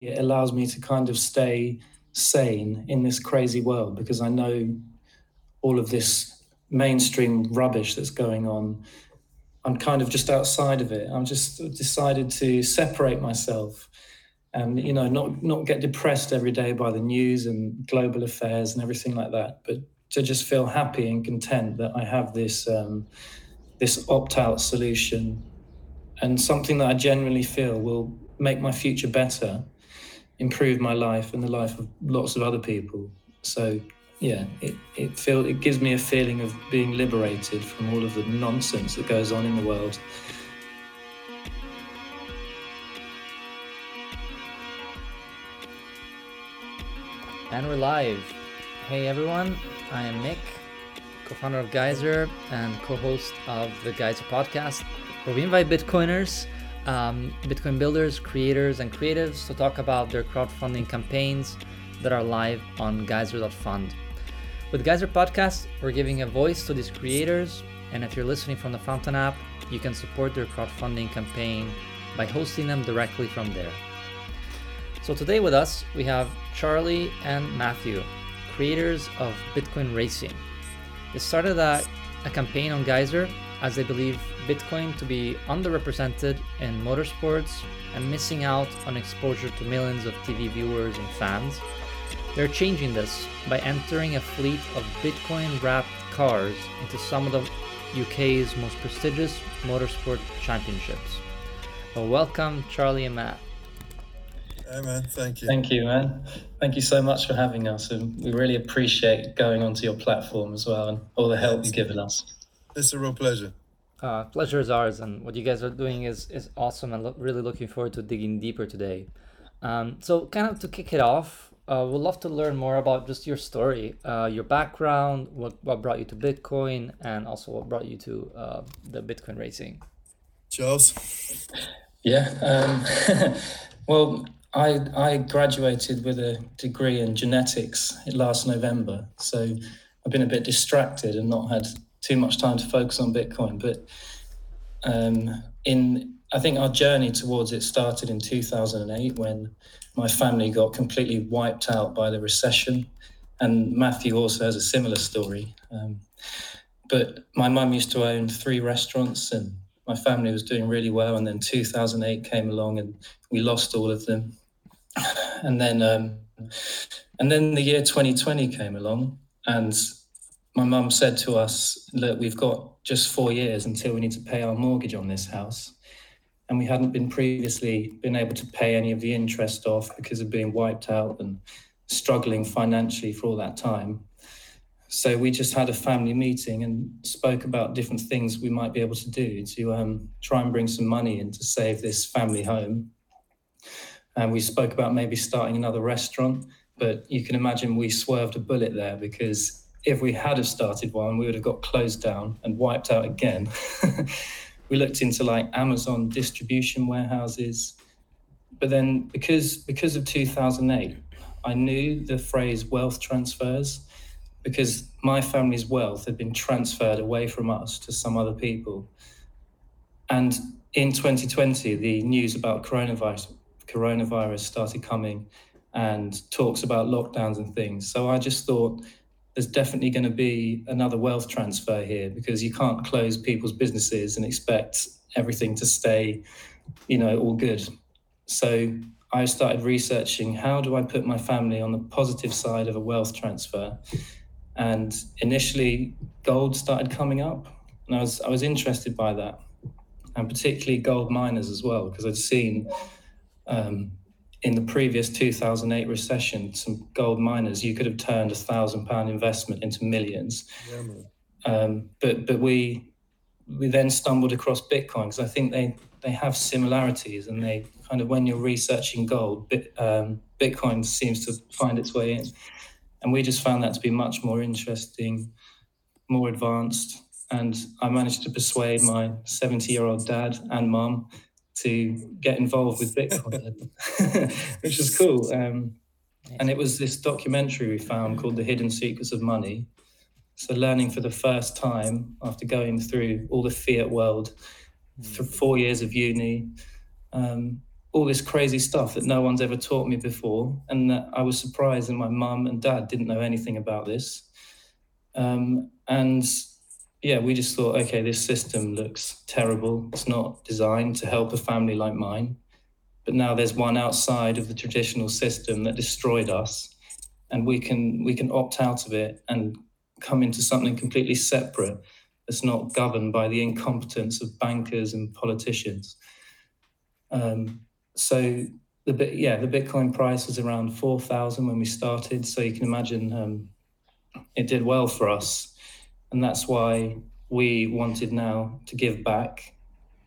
it allows me to kind of stay sane in this crazy world because I know all of this mainstream rubbish that's going on. I'm kind of just outside of it. I'm just decided to separate myself and you know not not get depressed every day by the news and global affairs and everything like that, but to just feel happy and content that I have this um, this opt out solution and something that I genuinely feel will make my future better improve my life and the life of lots of other people. So yeah, it, it feel it gives me a feeling of being liberated from all of the nonsense that goes on in the world. And we're live. Hey everyone, I am Mick, co-founder of Geyser and co-host of the Geyser podcast, where we invite Bitcoiners um, Bitcoin builders, creators, and creatives to talk about their crowdfunding campaigns that are live on Geyser.fund. With Geyser Podcast, we're giving a voice to these creators, and if you're listening from the Fountain app, you can support their crowdfunding campaign by hosting them directly from there. So today with us, we have Charlie and Matthew, creators of Bitcoin Racing. They started a, a campaign on Geyser as they believe Bitcoin to be underrepresented in motorsports and missing out on exposure to millions of TV viewers and fans. They're changing this by entering a fleet of Bitcoin wrapped cars into some of the UK's most prestigious motorsport championships. Well, welcome, Charlie and Matt. Hey, man. Thank you. Thank you, man. Thank you so much for having us. And we really appreciate going onto your platform as well and all the help you've given us. It's a real pleasure. Uh, pleasure is ours, and what you guys are doing is is awesome, and lo- really looking forward to digging deeper today. Um, so, kind of to kick it off, uh, we'd love to learn more about just your story, uh, your background, what what brought you to Bitcoin, and also what brought you to uh, the Bitcoin racing. Charles. Yeah. Um, well, I I graduated with a degree in genetics last November, so I've been a bit distracted and not had too much time to focus on Bitcoin. But um, in I think our journey towards it started in 2008 when my family got completely wiped out by the recession, and Matthew also has a similar story. Um, but my mum used to own three restaurants, and my family was doing really well. And then 2008 came along, and we lost all of them. And then, um, and then the year 2020 came along, and my mum said to us, Look, we've got just four years until we need to pay our mortgage on this house. And we hadn't been previously been able to pay any of the interest off because of being wiped out and struggling financially for all that time. So we just had a family meeting and spoke about different things we might be able to do to um, try and bring some money in to save this family home. And we spoke about maybe starting another restaurant, but you can imagine we swerved a bullet there because if we had have started one, we would have got closed down and wiped out again. we looked into like Amazon distribution warehouses, but then because because of 2008, I knew the phrase wealth transfers because my family's wealth had been transferred away from us to some other people. And in 2020, the news about coronavirus coronavirus started coming and talks about lockdowns and things. So I just thought there's definitely going to be another wealth transfer here because you can't close people's businesses and expect everything to stay, you know, all good. So I started researching how do I put my family on the positive side of a wealth transfer. And initially, gold started coming up, and I was I was interested by that, and particularly gold miners as well because I'd seen um, in the previous 2008 recession, some gold miners, you could have turned a thousand pound investment into millions. Yeah, um, but but we we then stumbled across Bitcoin because I think they they have similarities and they kind of when you're researching gold, bit, um, Bitcoin seems to find its way in, and we just found that to be much more interesting, more advanced. And I managed to persuade my 70 year old dad and mum to get involved with Bitcoin, which was cool. Um, and it was this documentary we found called The Hidden Secrets of Money. So, learning for the first time after going through all the fiat world, for four years of uni, um, all this crazy stuff that no one's ever taught me before, and that I was surprised that my mum and dad didn't know anything about this. Um, and yeah, we just thought, okay, this system looks terrible. It's not designed to help a family like mine. But now there's one outside of the traditional system that destroyed us, and we can we can opt out of it and come into something completely separate that's not governed by the incompetence of bankers and politicians. Um, so the yeah, the Bitcoin price was around four thousand when we started. So you can imagine um, it did well for us, and that's why we wanted now to give back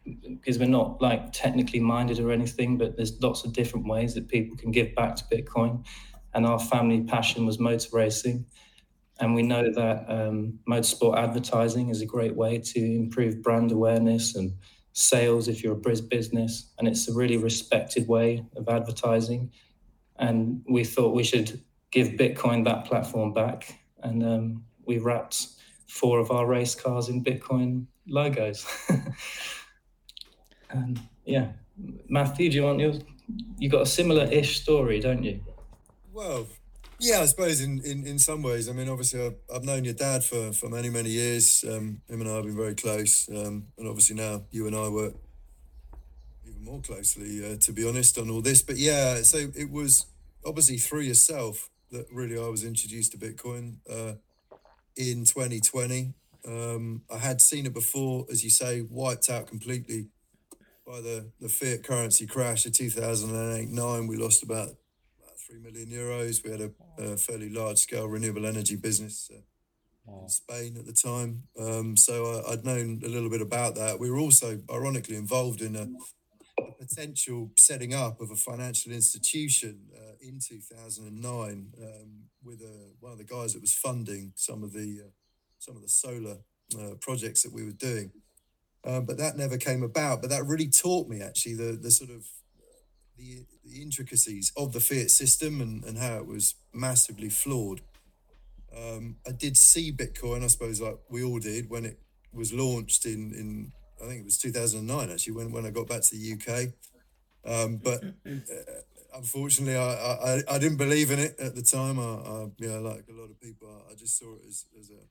because we're not like technically minded or anything, but there's lots of different ways that people can give back to Bitcoin. And our family passion was motor racing. And we know that um, motorsport advertising is a great way to improve brand awareness and sales if you're a business, and it's a really respected way of advertising. And we thought we should give Bitcoin that platform back, and um, we wrapped four of our race cars in Bitcoin logos. and yeah, Matthew, do you want your? You got a similar-ish story, don't you? Well, yeah, I suppose in, in, in some ways. I mean, obviously, I've, I've known your dad for, for many, many years. Um, him and I have been very close. Um, and obviously, now you and I work even more closely, uh, to be honest, on all this. But yeah, so it was obviously through yourself that really I was introduced to Bitcoin uh, in 2020. Um, I had seen it before, as you say, wiped out completely by the, the fiat currency crash of 2008 9. We lost about 3 million euros. We had a, a fairly large scale renewable energy business uh, in Spain at the time. Um, so I, would known a little bit about that. We were also, ironically, involved in a, a potential setting up of a financial institution uh, in 2009 um, with a, uh, one of the guys that was funding some of the uh, some of the solar uh, projects that we were doing. Um, but that never came about. But that really taught me actually the the sort of the, the intricacies of the fiat system and, and how it was massively flawed. Um, I did see Bitcoin, I suppose, like we all did when it was launched in, in I think it was 2009 actually, when, when I got back to the UK. Um, but uh, unfortunately, I, I, I didn't believe in it at the time. I, I you know, like a lot of people, I just saw it as, as a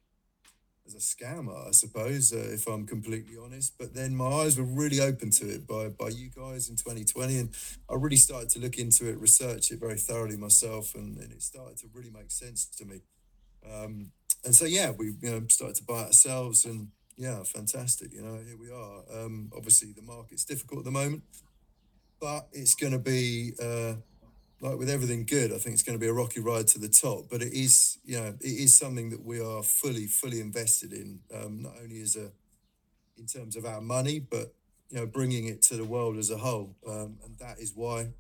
as a scammer, I suppose, uh, if I'm completely honest. But then my eyes were really open to it by by you guys in 2020, and I really started to look into it, research it very thoroughly myself, and, and it started to really make sense to me. Um, and so yeah, we you know started to buy it ourselves, and yeah, fantastic. You know, here we are. Um, obviously, the market's difficult at the moment, but it's going to be. Uh, like with everything good, I think it's going to be a rocky ride to the top. But it is, you know, it is something that we are fully, fully invested in. Um, not only as a, in terms of our money, but you know, bringing it to the world as a whole. Um, and that is why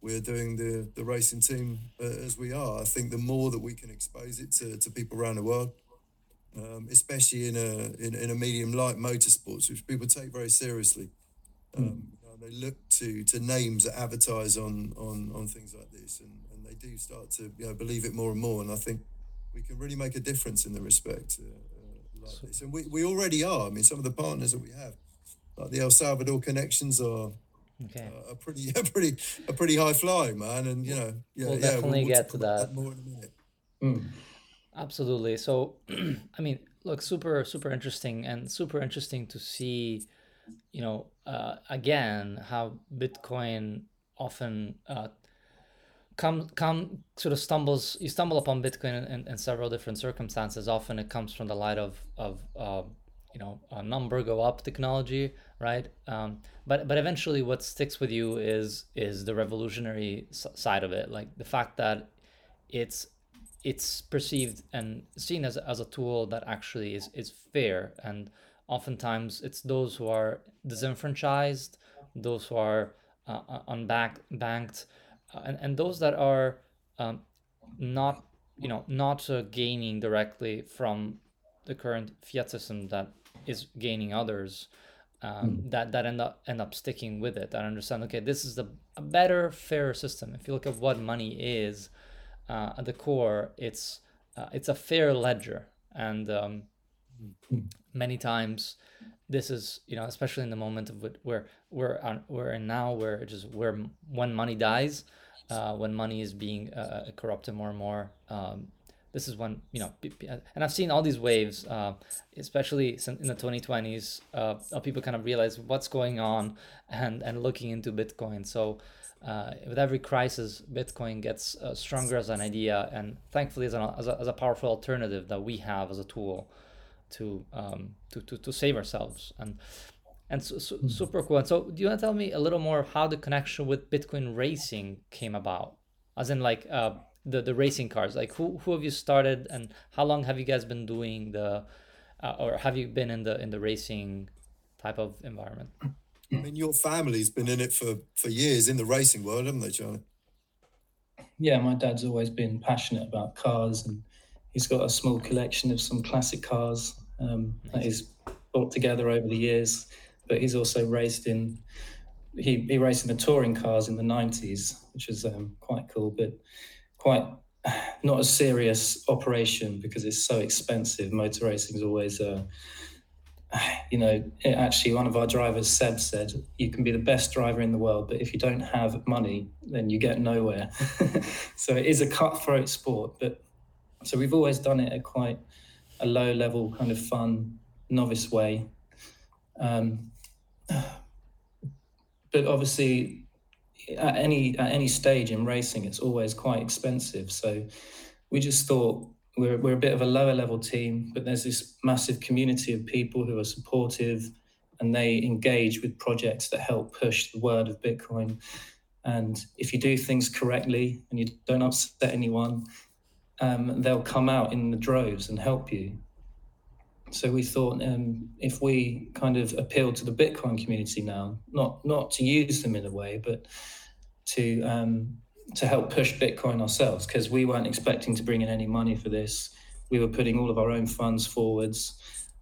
we're doing the the racing team uh, as we are. I think the more that we can expose it to, to people around the world, um, especially in a in, in a medium like motorsports, which people take very seriously. Mm they look to to names that advertise on on on things like this, and, and they do start to you know believe it more and more. And I think we can really make a difference in the respect uh, uh, like this, and we, we already are. I mean, some of the partners that we have, like the El Salvador connections, are okay. uh, a pretty a pretty a pretty high fly, man. And you know, yeah, we'll yeah, definitely we'll, we'll get to that. more in a minute. Mm. Absolutely. So, I mean, look, super super interesting, and super interesting to see you know, uh, again, how Bitcoin often uh, come come sort of stumbles. You stumble upon Bitcoin in, in, several different circumstances. Often it comes from the light of of uh, you know a number go up technology, right? Um, but but eventually, what sticks with you is is the revolutionary side of it, like the fact that it's it's perceived and seen as, as a tool that actually is is fair and oftentimes it's those who are disenfranchised, those who are uh, uh unbanked, banked, uh, and, and those that are um, not, you know, not uh, gaining directly from the current fiat system that is gaining others. Um, mm. that that end up end up sticking with it. I understand. Okay, this is the a better, fairer system. If you look at what money is, uh, at the core, it's uh, it's a fair ledger, and um, many times this is you know especially in the moment of where we're on, we're in now where just where when money dies uh, when money is being uh, uh corrupted more and more um, this is when you know and i've seen all these waves uh, especially in the 2020s uh, people kind of realize what's going on and and looking into bitcoin. So uh, with every crisis bitcoin gets uh, stronger as an idea and thankfully as, an, as, a, as a powerful alternative that we have as a tool to um, to, to, to save ourselves. And and so, so, hmm. super cool. And so do you want to tell me a little more how the connection with bitcoin racing came about? As in like uh, the the racing cars. Like who who have you started and how long have you guys been doing the uh, or have you been in the in the racing type of environment i mean your family's been in it for for years in the racing world haven't they charlie yeah my dad's always been passionate about cars and he's got a small collection of some classic cars um, that he's brought together over the years but he's also raced in he, he raced in the touring cars in the 90s which is um, quite cool but quite not a serious operation because it's so expensive. Motor racing is always a, you know, actually one of our drivers, Seb, said, you can be the best driver in the world, but if you don't have money, then you get nowhere. so it is a cutthroat sport. But so we've always done it at quite a low level, kind of fun, novice way. Um, but obviously, at any at any stage in racing, it's always quite expensive. So we just thought we're we're a bit of a lower level team, but there's this massive community of people who are supportive and they engage with projects that help push the word of Bitcoin. And if you do things correctly and you don't upset anyone, um, they'll come out in the droves and help you. So we thought um, if we kind of appeal to the Bitcoin community now, not not to use them in a way, but to um, to help push Bitcoin ourselves because we weren't expecting to bring in any money for this. We were putting all of our own funds forwards.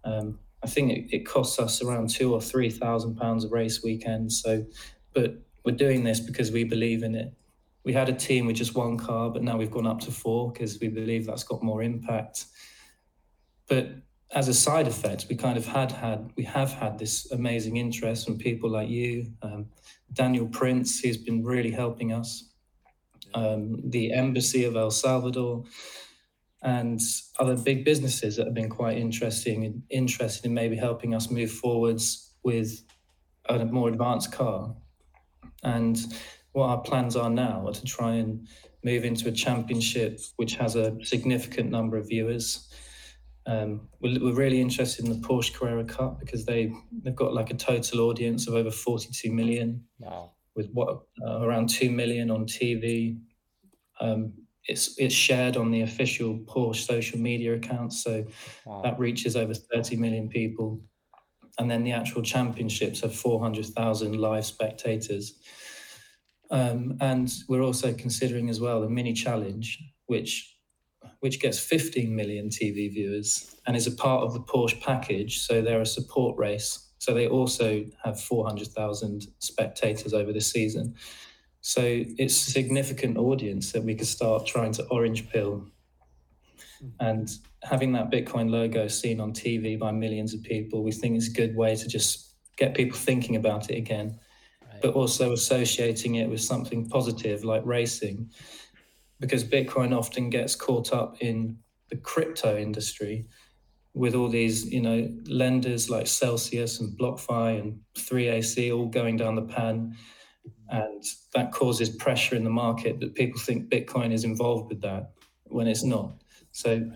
Um, I think it, it, costs us around two or three thousand pounds a race weekend. So, but we're doing this because we believe in it. We had a team with just one car, but now we've gone up to four because we believe that's got more impact. But as a side effect, we kind of had had we have had this amazing interest from people like you, um, Daniel Prince, he's been really helping us. Um, the embassy of El Salvador, and other big businesses that have been quite interesting interested in maybe helping us move forwards with a more advanced car. And what our plans are now are to try and move into a championship which has a significant number of viewers um, we're, we're, really interested in the Porsche Carrera Cup because they they've got like a total audience of over 42 million. Wow. With what uh, around two million on TV. Um, it's it's shared on the official Porsche social media accounts, so wow. that reaches over 30 million people. And then the actual championships have 400,000 live spectators. Um, and we're also considering as well the mini challenge, which which gets 15 million TV viewers and is a part of the Porsche package. So they're a support race. So they also have 400,000 spectators over the season. So it's a significant audience that we could start trying to orange pill. And having that Bitcoin logo seen on TV by millions of people, we think is a good way to just get people thinking about it again, right. but also associating it with something positive like racing because Bitcoin often gets caught up in the crypto industry with all these, you know, lenders like Celsius and BlockFi and 3AC all going down the pan. And that causes pressure in the market that people think Bitcoin is involved with that when it's not. So,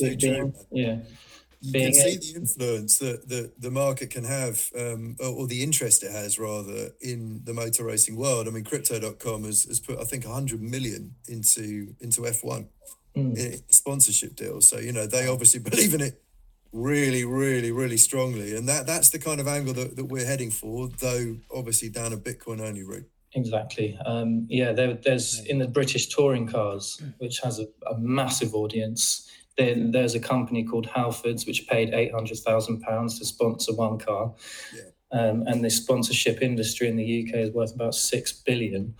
yeah, being, yeah you can see the influence that the, the market can have, um, or, or, the interest it has rather, in the motor racing world. I mean, Crypto.com has, has put, I think, 100 million into into F1 mm. sponsorship deals. So, you know, they obviously believe in it really, really, really strongly. And that that's the kind of angle that, that we're heading for, though obviously down a Bitcoin only route. Exactly. Um, yeah, there, there's in the British touring cars, which has a, a massive audience then there's a company called Halfords which paid eight hundred thousand pounds to sponsor one car, yeah. um, and the sponsorship industry in the UK is worth about six billion.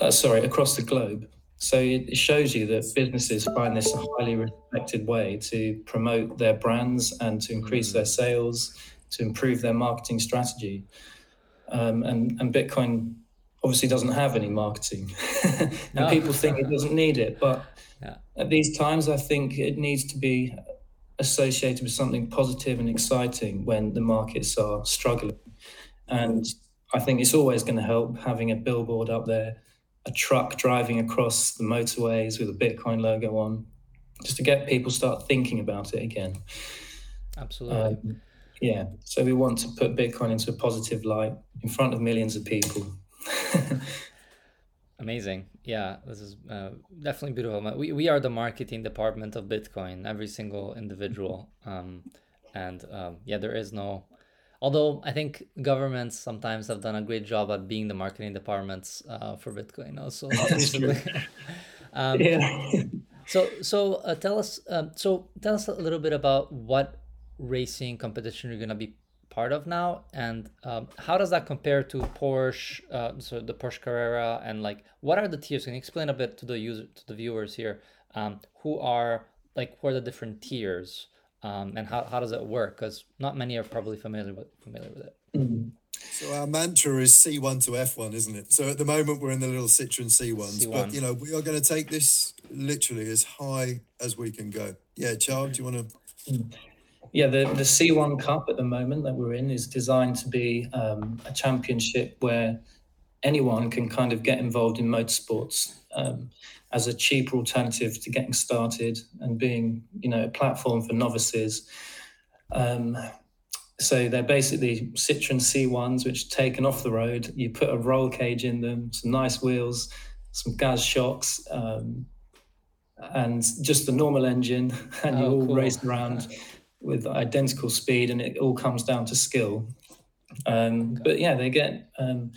Uh, sorry, across the globe, so it shows you that businesses find this a highly respected way to promote their brands and to increase their sales, to improve their marketing strategy. Um, and, and Bitcoin obviously doesn't have any marketing. and no. people think it doesn't need it. But yeah. at these times, I think it needs to be associated with something positive and exciting when the markets are struggling. And I think it's always going to help having a billboard up there, a truck driving across the motorways with a Bitcoin logo on, just to get people start thinking about it again. Absolutely. Um, yeah. So we want to put Bitcoin into a positive light in front of millions of people. Amazing. Yeah, this is uh, definitely beautiful. We, we are the marketing department of Bitcoin, every single individual. Um, and um, yeah, there is no, although I think governments sometimes have done a great job at being the marketing departments uh, for Bitcoin also. um, yeah. so, so uh, tell us, um, so tell us a little bit about what racing competition you're going to be part of now and um, how does that compare to porsche uh, so the porsche carrera and like what are the tiers can you explain a bit to the user to the viewers here um, who are like what are the different tiers um, and how, how does it work because not many are probably familiar with familiar with it mm-hmm. so our mantra is c1 to f1 isn't it so at the moment we're in the little citroen c1s C1. but you know we are going to take this literally as high as we can go yeah charles do you want to. Yeah, the, the C1 Cup at the moment that we're in is designed to be um, a championship where anyone can kind of get involved in motorsports um, as a cheaper alternative to getting started and being, you know, a platform for novices. Um, so they're basically Citroen C1s, which are taken off the road. You put a roll cage in them, some nice wheels, some gas shocks, um, and just the normal engine, and oh, you all cool. race around. with identical speed, and it all comes down to skill. Um, okay. But yeah, they get um,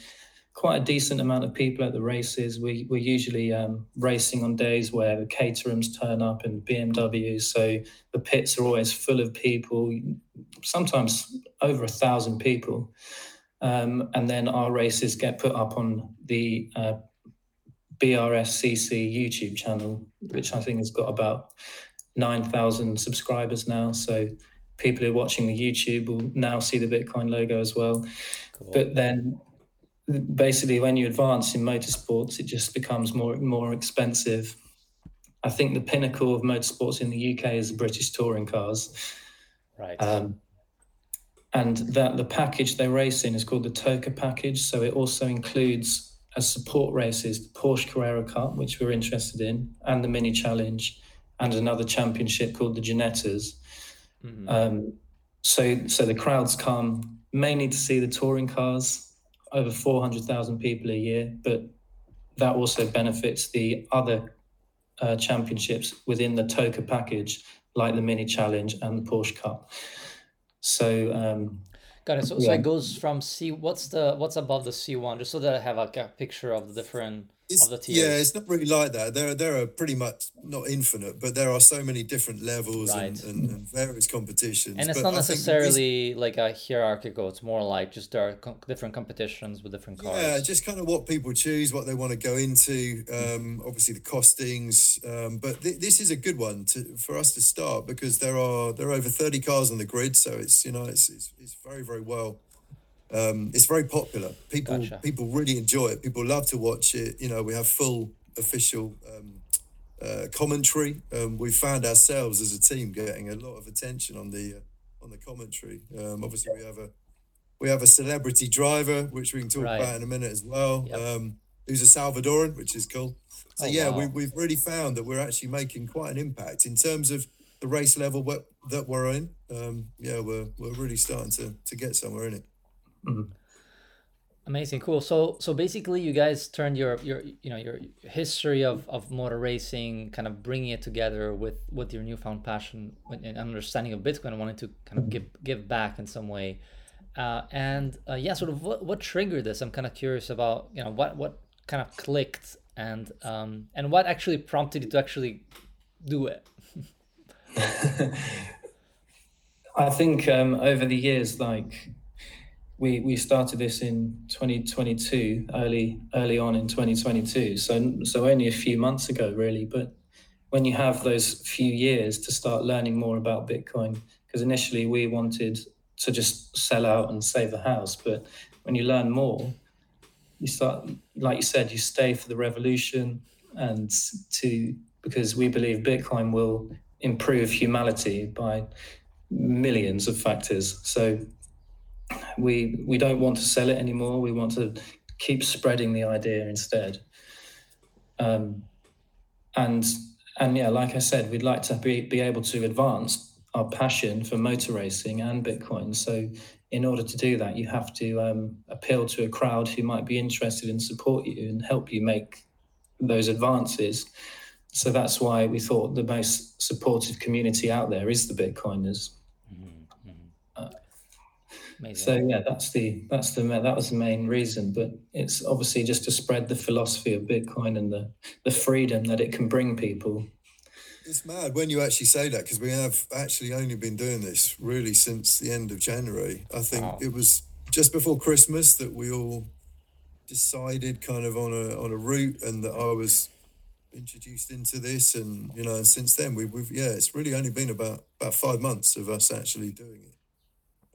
quite a decent amount of people at the races. We, we're usually um, racing on days where the Caterhams turn up and BMWs, so the pits are always full of people, sometimes over a thousand people. Um, and then our races get put up on the uh, BRSCC YouTube channel, which I think has got about 9,000 subscribers now. So people who are watching the YouTube will now see the Bitcoin logo as well. Cool. But then basically when you advance in motorsports, it just becomes more more expensive. I think the pinnacle of motorsports in the UK is the British touring cars. Right. Um, and that the package they race in is called the TOCA package. So it also includes as support races the Porsche Carrera Cup, which we're interested in, and the Mini Challenge and another championship called the Ginettas. Mm-hmm. Um, so, so the crowds come mainly to see the touring cars, over 400,000 people a year, but that also benefits the other uh, championships within the TOCA package, like the Mini Challenge and the Porsche Cup. So, um, got it. So, yeah. so it goes from C. What's the what's above the C one, just so that I have like a picture of the different it's, yeah, it's not really like that. There, there are pretty much not infinite, but there are so many different levels right. and, and, and, various competitions. And it's but not necessarily like a hierarchical. It's more like just there are co- different competitions with different cars. Yeah, just kind of what people choose, what they want to go into. Um, obviously the costings, um, but th- this is a good one to for us to start because there are there are over thirty cars on the grid, so it's you know it's it's, it's very very well um, it's very popular. People gotcha. people really enjoy it. People love to watch it. You know, we have full official um, uh, commentary. Um, we found ourselves as a team getting a lot of attention on the uh, on the commentary. Um, obviously, we have a we have a celebrity driver, which we can talk right. about in a minute as well. Yep. Um, who's a Salvadoran, which is cool. So oh, yeah, wow. we, we've really found that we're actually making quite an impact in terms of the race level that we're in. Um, yeah, we're we're really starting to to get somewhere in it. Mm-hmm. Amazing, cool. So, so basically, you guys turned your your you know your history of, of motor racing, kind of bringing it together with with your newfound passion and understanding of Bitcoin, and wanting to kind of give give back in some way. Uh, and uh, yeah, sort of what, what triggered this? I'm kind of curious about you know what what kind of clicked and um, and what actually prompted you to actually do it. I think um, over the years, like we we started this in 2022, early early on in 2022. So so only a few months ago, really. But when you have those few years to start learning more about Bitcoin, because initially we wanted to just sell out and save the house, but when you learn more, you start, like you said, you stay for the revolution and to because we believe Bitcoin will improve humanity by millions of factors. So we we don't want to sell it anymore. We want to keep spreading the idea instead. Um, and and yeah, like I said, we'd like to be, be able to advance our passion for motor racing and Bitcoin. So in order to do that, you have to um, appeal to a crowd who might be interested in support you and help you make those advances. So that's why we thought the most supportive community out there is the Bitcoiners. Amazing. So yeah, that's the that's the that was the main reason. But it's obviously just to spread the philosophy of Bitcoin and the the freedom that it can bring people. It's mad when you actually say that because we have actually only been doing this really since the end of January. I think wow. it was just before Christmas that we all decided kind of on a on a route and that I was introduced into this and you know and since then we, we've yeah it's really only been about about five months of us actually doing it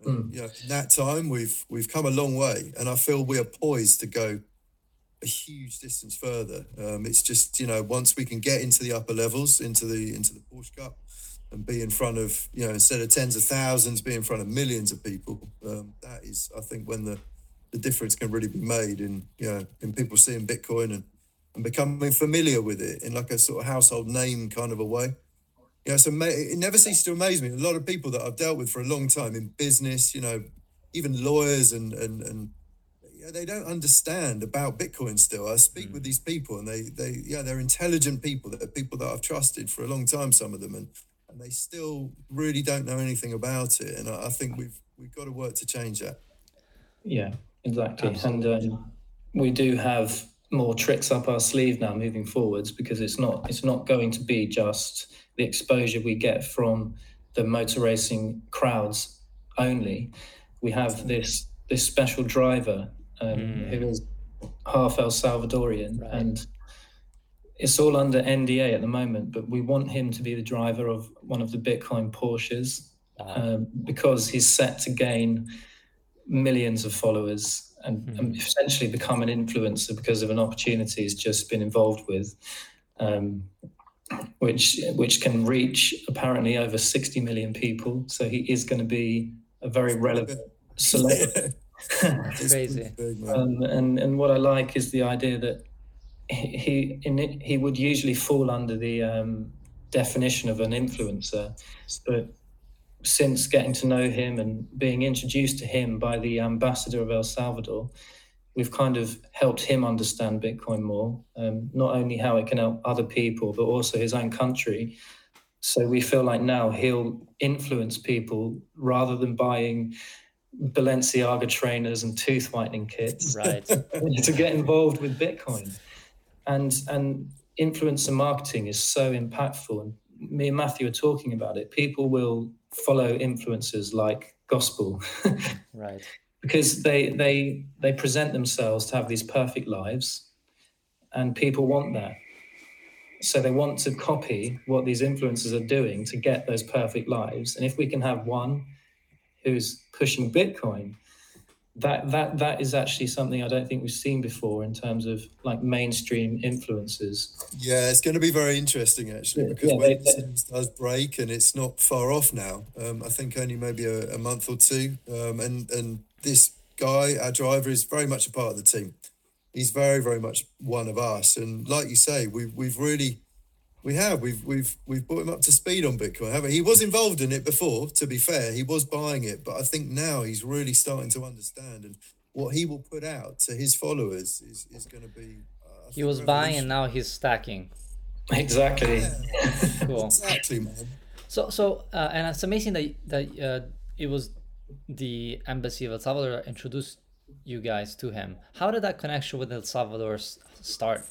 Mm. You know, in that time, we've we've come a long way, and I feel we are poised to go a huge distance further. Um, it's just you know once we can get into the upper levels, into the into the Porsche Cup, and be in front of you know instead of tens of thousands, be in front of millions of people. Um, that is, I think, when the the difference can really be made in you know in people seeing Bitcoin and and becoming familiar with it in like a sort of household name kind of a way you know, so it never ceases to amaze me. A lot of people that I've dealt with for a long time in business, you know, even lawyers and and and you know, they don't understand about Bitcoin still. I speak mm. with these people and they they yeah they're intelligent people. They're people that I've trusted for a long time. Some of them and and they still really don't know anything about it. And I, I think we've we've got to work to change that. Yeah, exactly. Absolutely. And um, we do have more tricks up our sleeve now moving forwards because it's not it's not going to be just the exposure we get from the motor racing crowds only. We have this this special driver um, mm. who is half El Salvadorian, right. and it's all under NDA at the moment. But we want him to be the driver of one of the Bitcoin Porsches um, because he's set to gain millions of followers and, mm. and, essentially become an influencer because of an opportunity he's just been involved with. Um, which which can reach apparently over 60 million people. So he is going to be a very relevant celebrity. crazy. Um, and and what I like is the idea that he in he would usually fall under the um, definition of an influencer, but since getting to know him and being introduced to him by the ambassador of El Salvador, we've kind of helped him understand Bitcoin more, um, not only how it can help other people, but also his own country. So we feel like now he'll influence people rather than buying Balenciaga trainers and tooth whitening kits, right? to get involved with Bitcoin, and and influencer marketing is so impactful. And me and Matthew are talking about it. People will follow influencers like gospel, right? Because they they they present themselves to have these perfect lives and people want that so they want to copy what these influencers are doing to get those perfect lives and if we can have one who's pushing bitcoin that that that is actually something I don't think we've seen before in terms of like mainstream influences. Yeah, it's going to be very interesting actually because yeah, when they, it does break and it's not far off now. Um, I think only maybe a, a month or two, um, and and this guy, our driver, is very much a part of the team. He's very very much one of us, and like you say, we've we've really we have. We've we've we've brought him up to speed on Bitcoin, haven't we? He was involved in it before, to be fair. He was buying it, but I think now he's really starting to understand and what he will put out to his followers is, is going to be. Uh, he was buying and now he's stacking. Exactly. Yeah. cool. Exactly, man. So so uh, and it's amazing that that uh, it was the embassy of El Salvador introduced you guys to him. How did that connection with El Salvador start?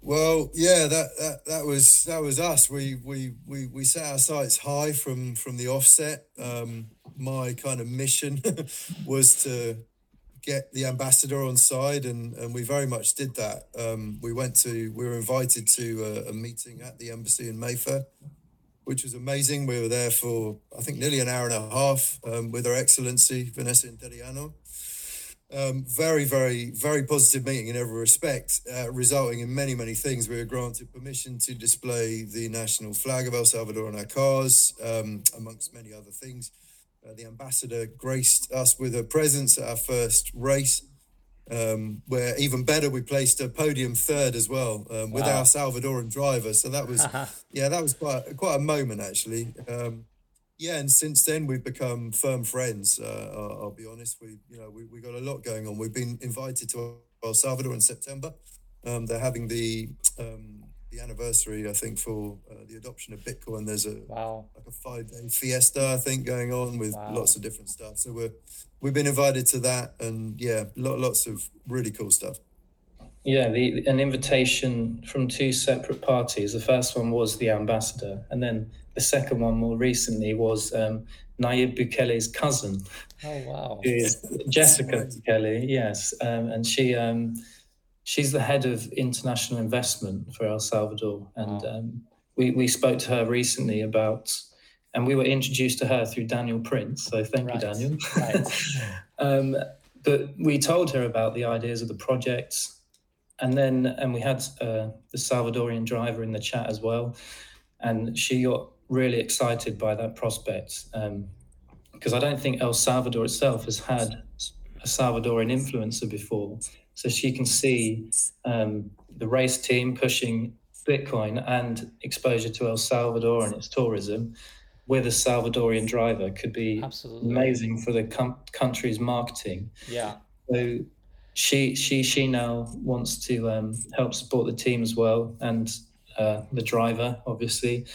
Well, yeah, that, that that was that was us. We we we we set our sights high from from the offset. Um, my kind of mission was to get the ambassador on side, and and we very much did that. Um, we went to we were invited to a, a, meeting at the embassy in Mayfair, which was amazing. We were there for I think nearly an hour and a half um, with Her Excellency Vanessa Interiano. Um, very, very, very positive meeting in every respect, uh, resulting in many, many things. We were granted permission to display the national flag of El Salvador on our cars, um, amongst many other things. Uh, the ambassador graced us with her presence at our first race, um, where even better, we placed a podium third as well um, with wow. our Salvadoran driver. So that was, yeah, that was quite quite a moment actually. Um, yeah, and since then we've become firm friends. Uh, I'll, I'll, be honest. We, you know, we we got a lot going on. We've been invited to El Salvador in September. Um, they're having the um, the anniversary, I think, for uh, the adoption of Bitcoin. There's a wow. like a five day fiesta, I think, going on with wow. lots of different stuff. So we're we've been invited to that, and yeah, lots of really cool stuff. Yeah, the, an invitation from two separate parties. The first one was the ambassador, and then the second one more recently was um, Nayib Bukele's cousin. Oh wow! Who is Jessica Bukele? Yes, um, and she um, she's the head of international investment for El Salvador, and wow. um, we we spoke to her recently about, and we were introduced to her through Daniel Prince. So thank right. you, Daniel. Right. um, but we told her about the ideas of the projects, and then and we had uh, the Salvadorian driver in the chat as well, and she got really excited by that prospect because um, I don't think El Salvador itself has had a Salvadoran influencer before so she can see um, the race team pushing Bitcoin and exposure to El Salvador and its tourism with a Salvadorian driver could be Absolutely. amazing for the com- country's marketing. Yeah. So she she she now wants to um, help support the team as well and uh, the driver obviously.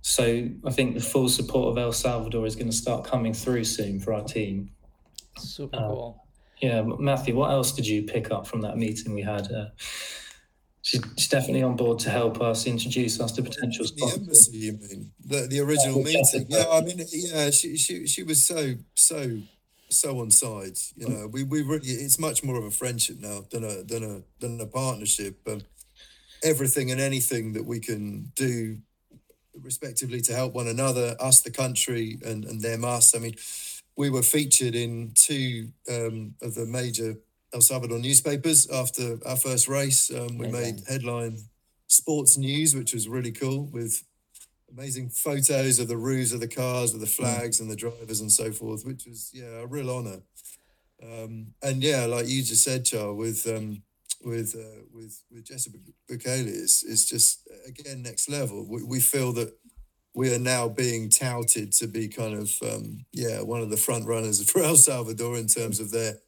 So I think the full support of El Salvador is going to start coming through soon for our team. Super uh, cool. Yeah, Matthew, what else did you pick up from that meeting we had? Uh, she's, she's, definitely on board to help us introduce us to potential sponsors. The embassy, you mean the, the original yeah, meeting? Yeah, I mean, yeah, she, she she was so so so on side. You know, we we really it's much more of a friendship now than a than a than a partnership. Um, everything and anything that we can do respectively to help one another, us, the country, and and them, us. I mean we were featured in two um, of the major El Salvador newspapers after our first race. Um, we made headline sports news, which was really cool, with amazing photos of the roofs of the cars, with the hmm. flags mm. and the drivers and so forth, which was yeah a real honour. Um, and yeah, like you just said, Charles, with um, with uh, with with Jessica Bukele, it's, it's just again next level. We, we feel that we are now being touted to be kind of um, yeah one of the front runners for El Salvador in terms of their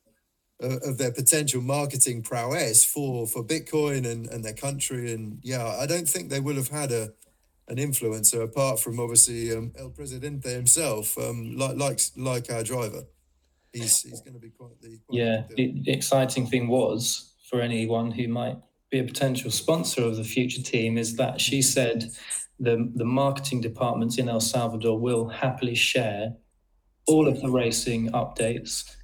of their potential marketing prowess for for Bitcoin and, and their country. And yeah I don't think they will have had a an influencer apart from obviously um, El Presidente himself. Um, like like like our driver. He's he's going to be quite the quite yeah the, the exciting thing was for anyone who might be a potential sponsor of the future team is that she said the, the marketing departments in El Salvador will happily share all of the racing updates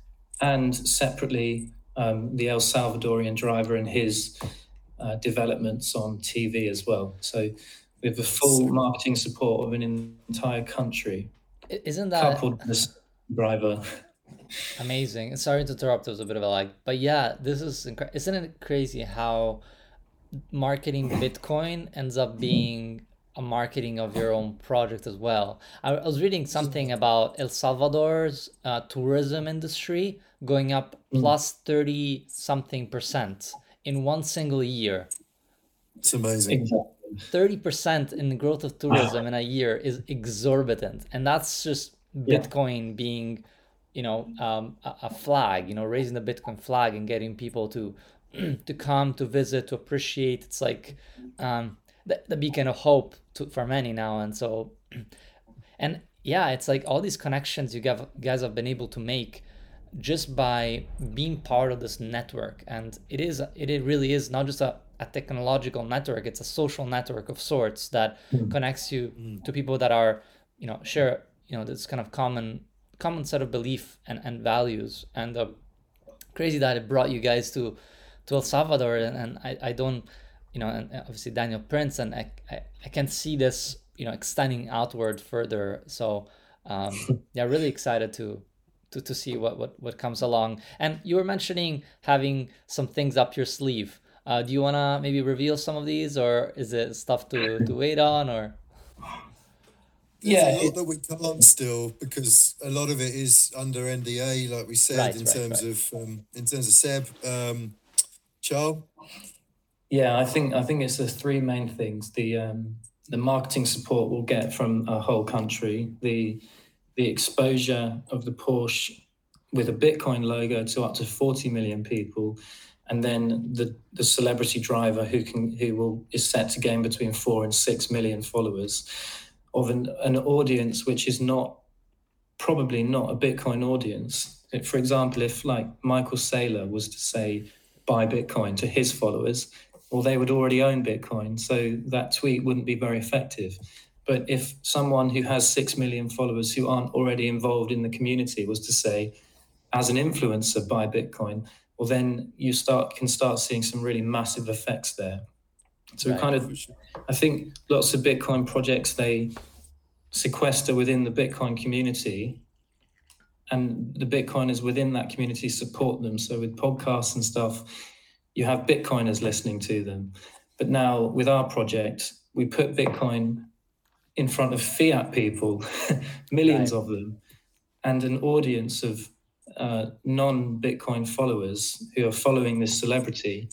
and separately um, the El Salvadorian driver and his uh, developments on TV as well. So we have the full marketing support of an entire country. Isn't that coupled with driver? Amazing. Sorry to interrupt. It was a bit of a lag, but yeah, this is incredible. Isn't it crazy how marketing Bitcoin ends up being a marketing of your own project as well. I, was reading something about El Salvador's uh, tourism industry going up mm. plus 30 something percent in one single year. It's amazing. 30% in the growth of tourism in a year is exorbitant. And that's just Bitcoin yeah. being, you know, um, a, a flag, you know, raising the Bitcoin flag and getting people to to come to visit to appreciate it's like um, the, the beacon of hope to, for many now and so and yeah it's like all these connections you guys have been able to make just by being part of this network and it is it it really is not just a, a technological network it's a social network of sorts that mm. connects you mm. to people that are you know share you know this kind of common common set of belief and, and values and uh, crazy that it brought you guys to to El Salvador and, and I, I don't you know and obviously Daniel Prince and I, I, I can see this you know extending outward further so um, yeah really excited to to, to see what, what what comes along and you were mentioning having some things up your sleeve uh, do you want to maybe reveal some of these or is it stuff to, to wait on or yeah, a lot that we can't still because a lot of it is under NDA, like we said, right, in right, terms right. of um, in terms of Seb, um, Charles. Yeah, I think I think it's the three main things: the um, the marketing support we'll get from a whole country, the the exposure of the Porsche with a Bitcoin logo to up to 40 million people, and then the the celebrity driver who can who will is set to gain between four and six million followers of an, an audience which is not probably not a Bitcoin audience. For example, if like Michael Saylor was to say buy Bitcoin to his followers, well, they would already own Bitcoin, so that tweet wouldn't be very effective. But if someone who has six million followers who aren't already involved in the community was to say, as an influencer, buy Bitcoin, well, then you start can start seeing some really massive effects there. So right. kind of, I think lots of Bitcoin projects they sequester within the Bitcoin community, and the Bitcoiners within that community support them. So with podcasts and stuff, you have Bitcoiners listening to them. But now with our project, we put Bitcoin in front of fiat people, millions right. of them, and an audience of uh, non Bitcoin followers who are following this celebrity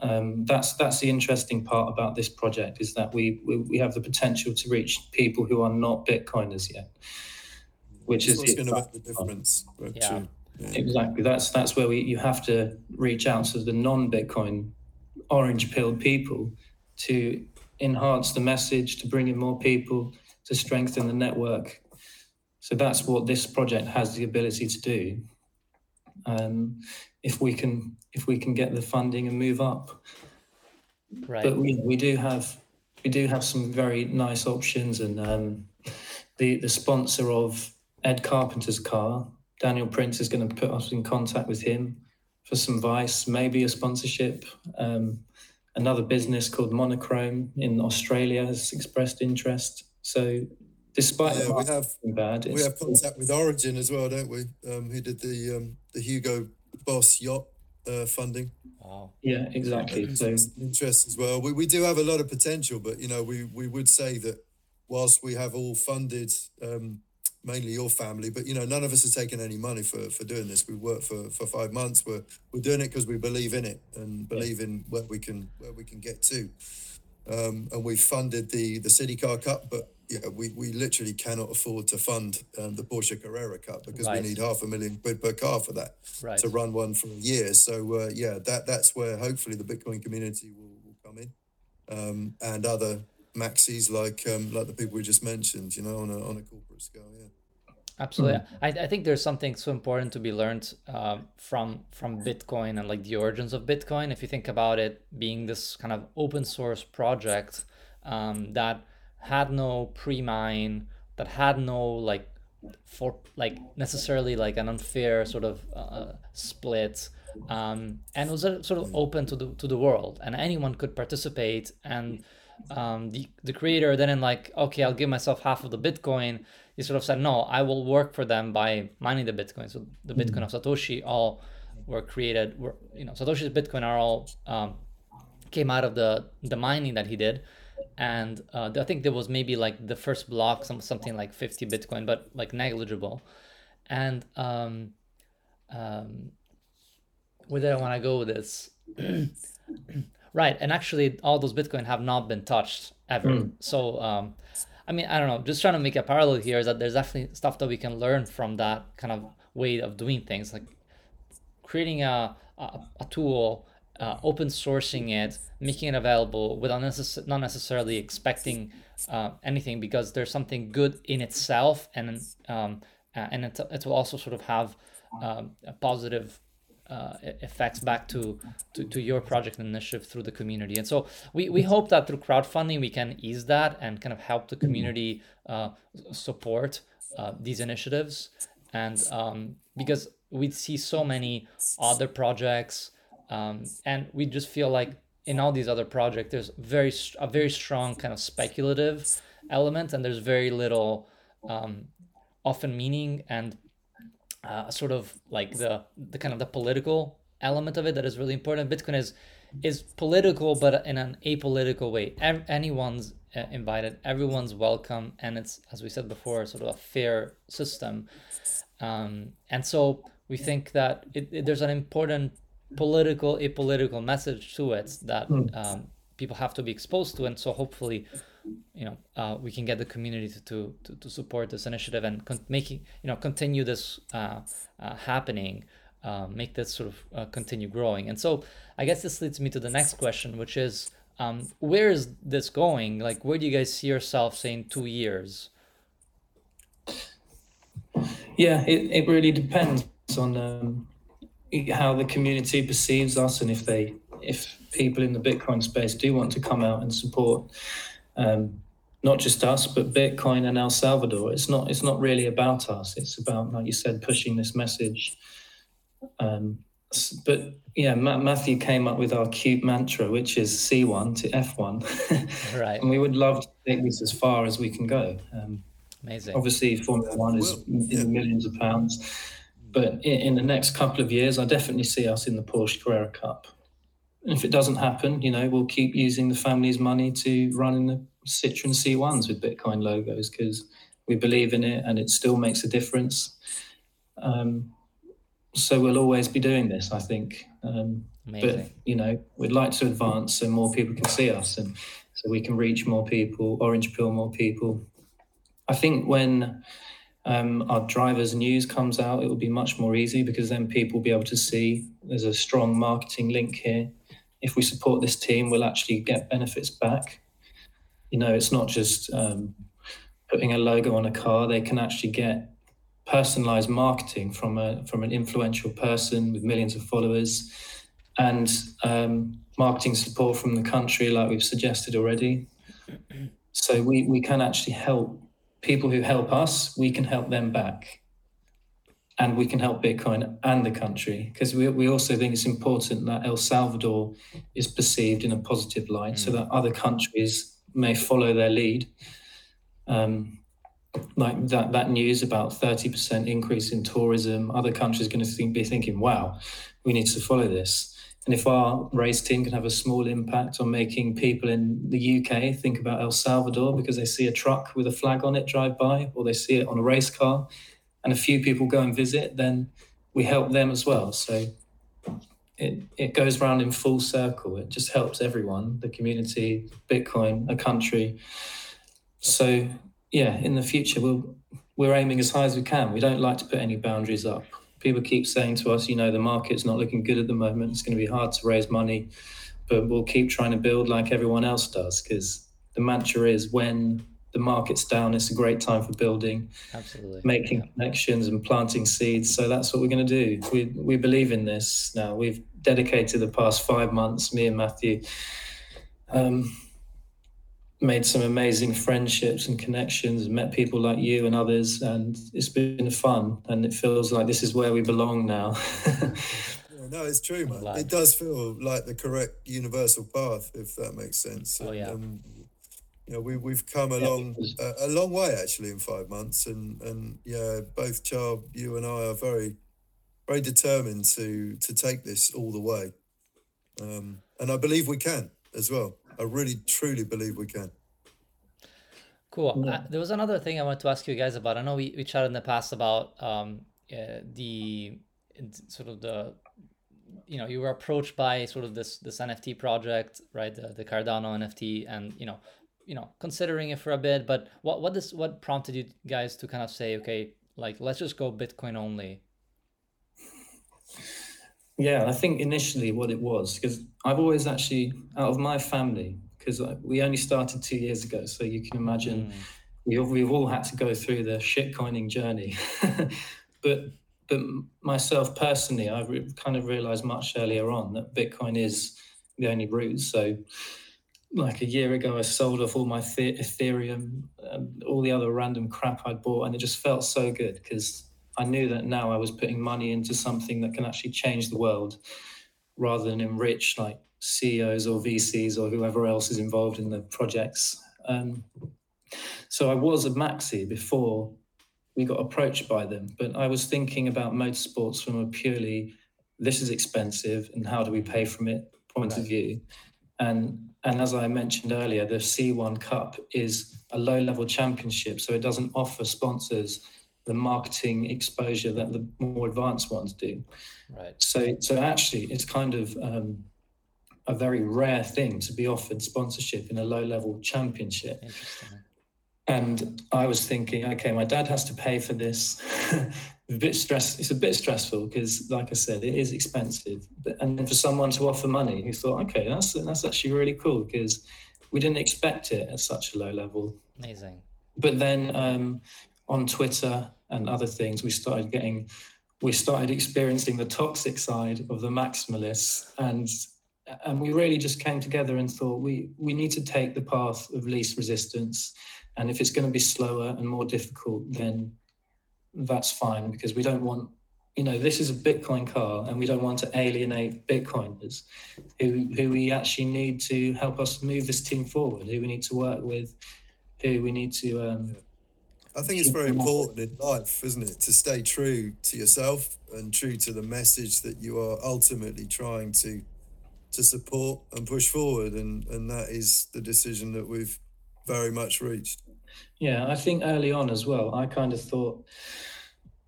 um, that's that's the interesting part about this project is that we, we, we have the potential to reach people who are not Bitcoiners yet, which that's is going to make the difference. Yeah. yeah. Exactly. That's that's where we you have to reach out to the non-Bitcoin orange pilled people to enhance the message, to bring in more people, to strengthen the network. So that's what this project has the ability to do. Um, if we can if we can get the funding and move up. Right. But we, we do have we do have some very nice options, and um, the the sponsor of Ed Carpenter's car, Daniel Prince, is going to put us in contact with him for some advice, maybe a sponsorship. Um, another business called Monochrome in Australia has expressed interest. So despite yeah, we have bad, we have contact with Origin as well, don't we? Um, who did the um, the Hugo Boss yacht uh, funding. Wow. Yeah, exactly. So interest as well. We, we do have a lot of potential, but you know, we we would say that whilst we have all funded, um, mainly your family, but you know, none of us are taking any money for for doing this. We worked for for five months. We're we're doing it because we believe in it and believe in where we can where we can get to. Um, and we funded the the City Car Cup, but yeah, we, we literally cannot afford to fund um, the Porsche Carrera Cup because right. we need half a million quid per car for that right. to run one for a year. So uh, yeah, that that's where hopefully the Bitcoin community will, will come in, um, and other maxis like um, like the people we just mentioned, you know, on a on a corporate scale. Yeah. Absolutely, mm-hmm. I, I think there's something so important to be learned uh, from from Bitcoin and like the origins of Bitcoin. If you think about it being this kind of open source project um, that had no pre-mine, that had no like for like necessarily like an unfair sort of uh, split um, and was sort of open to the to the world and anyone could participate and um, the the creator then in like okay I'll give myself half of the Bitcoin he sort of said no I will work for them by mining the Bitcoin so the Bitcoin of Satoshi all were created were you know Satoshi's Bitcoin are all um, came out of the the mining that he did and uh, I think there was maybe like the first block, some something like 50 Bitcoin, but like negligible. And um, um, where did I want to go with this? right, and actually, all those Bitcoin have not been touched ever. Mm. So, um, I mean, I don't know. Just trying to make a parallel here is that there's definitely stuff that we can learn from that kind of way of doing things, like creating a a, a tool uh, open sourcing it, making it available without necess- not necessarily expecting uh, anything because there's something good in itself and um, uh, and it, it will also sort of have um, a positive uh, effects back to, to, to your project initiative through the community. And so we, we hope that through crowdfunding we can ease that and kind of help the community uh, support uh, these initiatives, and um, because we see so many other projects, um, and we just feel like in all these other projects, there's very a very strong kind of speculative element, and there's very little um, often meaning and uh, sort of like the the kind of the political element of it that is really important. Bitcoin is is political, but in an apolitical way. anyone's uh, invited, everyone's welcome, and it's as we said before, sort of a fair system. Um, and so we think that it, it, there's an important political, apolitical message to it that hmm. um, people have to be exposed to, and so hopefully you know uh, we can get the community to, to, to support this initiative and con- making you know continue this uh, uh, happening uh, make this sort of uh, continue growing. And so i guess this leads me to the next question which is um, where is this going? Like where do you guys see yourself say in two years? Yeah it, it really depends on um, how the community perceives us and if they if people in the bitcoin space do want to come out and support um, not just us, but Bitcoin and El Salvador. It's not it's not really about us. It's about, like you said, pushing this message. Um, but yeah, Matthew came up with our cute mantra, which is C1 to F1. right. and we would love to take this as far as we can go. Um, Amazing. Obviously, Formula One is in the millions of pounds. But in, in the next couple of years, I definitely see us in the Porsche Carrera Cup if it doesn't happen, you know, we'll keep using the family's money to run in the Citroen C1s with Bitcoin logos because we believe in it and it still makes a difference. Um, so we'll always be doing this, I think. Um, but you know, we'd like to advance so more people can see us and so we can reach more people, orange pill more people. I think when um, our drivers news comes out, it will be much more easy because then people will be able to see there's a strong marketing link here if we support this team, we'll actually get benefits back. You know, it's not just um, putting a logo on a car. They can actually get personalized marketing from a from an influential person with millions of followers, and um, marketing support from the country, like we've suggested already. So we we can actually help people who help us. We can help them back and we can help Bitcoin and the country because we, we also think it's important that El Salvador is perceived in a positive light mm. so that other countries may follow their lead. Um, like that, that news about 30% increase in tourism, other countries are going to think, be thinking, wow, we need to follow this. And if our race team can have a small impact on making people in the UK think about El Salvador because they see a truck with a flag on it drive by, or they see it on a race car, and a few people go and visit, then we help them as well. So it, it goes around in full circle. It just helps everyone, the community, Bitcoin, a country. So yeah, in the future we'll we're aiming as high as we can. We don't like to put any boundaries up. People keep saying to us, you know, the market's not looking good at the moment. It's going to be hard to raise money, but we'll keep trying to build like everyone else does because the mantra is when the market's down, it's a great time for building, absolutely, making yeah. connections and planting seeds. So that's what we're going to do. We we believe in this now. We've dedicated the past five months, me and Matthew, um, made some amazing friendships and connections, and met people like you and others, and it's been fun. And it feels like this is where we belong now. no, it's true, man. It does feel like the correct universal path, if that makes sense. Oh yeah. Um, you know, we we've come a long a, a, long way actually in five months, and and yeah, both Charles, you and I are very very determined to to take this all the way, um, and I believe we can as well. I really truly believe we can. Cool. Yeah. Uh, there was another thing I wanted to ask you guys about. I know we, we chatted in the past about um, uh, the sort of the you know you were approached by sort of this this NFT project, right? The, the Cardano NFT, and you know you know considering it for a bit but what what this what prompted you guys to kind of say okay like let's just go bitcoin only yeah i think initially what it was because i've always actually out of my family because we only started two years ago so you can imagine mm. we, we've all had to go through the shitcoining journey but but myself personally i re- kind of realized much earlier on that bitcoin is the only route so like a year ago, I sold off all my Ethereum, um, all the other random crap I'd bought, and it just felt so good because I knew that now I was putting money into something that can actually change the world rather than enrich like CEOs or VCs or whoever else is involved in the projects. Um, so I was a maxi before we got approached by them, but I was thinking about motorsports from a purely this is expensive and how do we pay from it point of view. And and as I mentioned earlier, the C1 Cup is a low level championship, so it doesn't offer sponsors the marketing exposure that the more advanced ones do. Right. So so actually, it's kind of um, a very rare thing to be offered sponsorship in a low level championship. And I was thinking, okay, my dad has to pay for this. a bit stress. It's a bit stressful because, like I said, it is expensive. But, and then for someone to offer money, who thought, okay, that's that's actually really cool because we didn't expect it at such a low level. Amazing. But then um, on Twitter and other things, we started getting, we started experiencing the toxic side of the maximalists, and and we really just came together and thought we we need to take the path of least resistance, and if it's going to be slower and more difficult, then that's fine because we don't want you know this is a bitcoin car and we don't want to alienate bitcoiners who who we actually need to help us move this team forward who we need to work with who we need to um, I think it's very important in life, isn't it, to stay true to yourself and true to the message that you are ultimately trying to to support and push forward, and and that is the decision that we've very much reached. Yeah, I think early on as well, I kind of thought,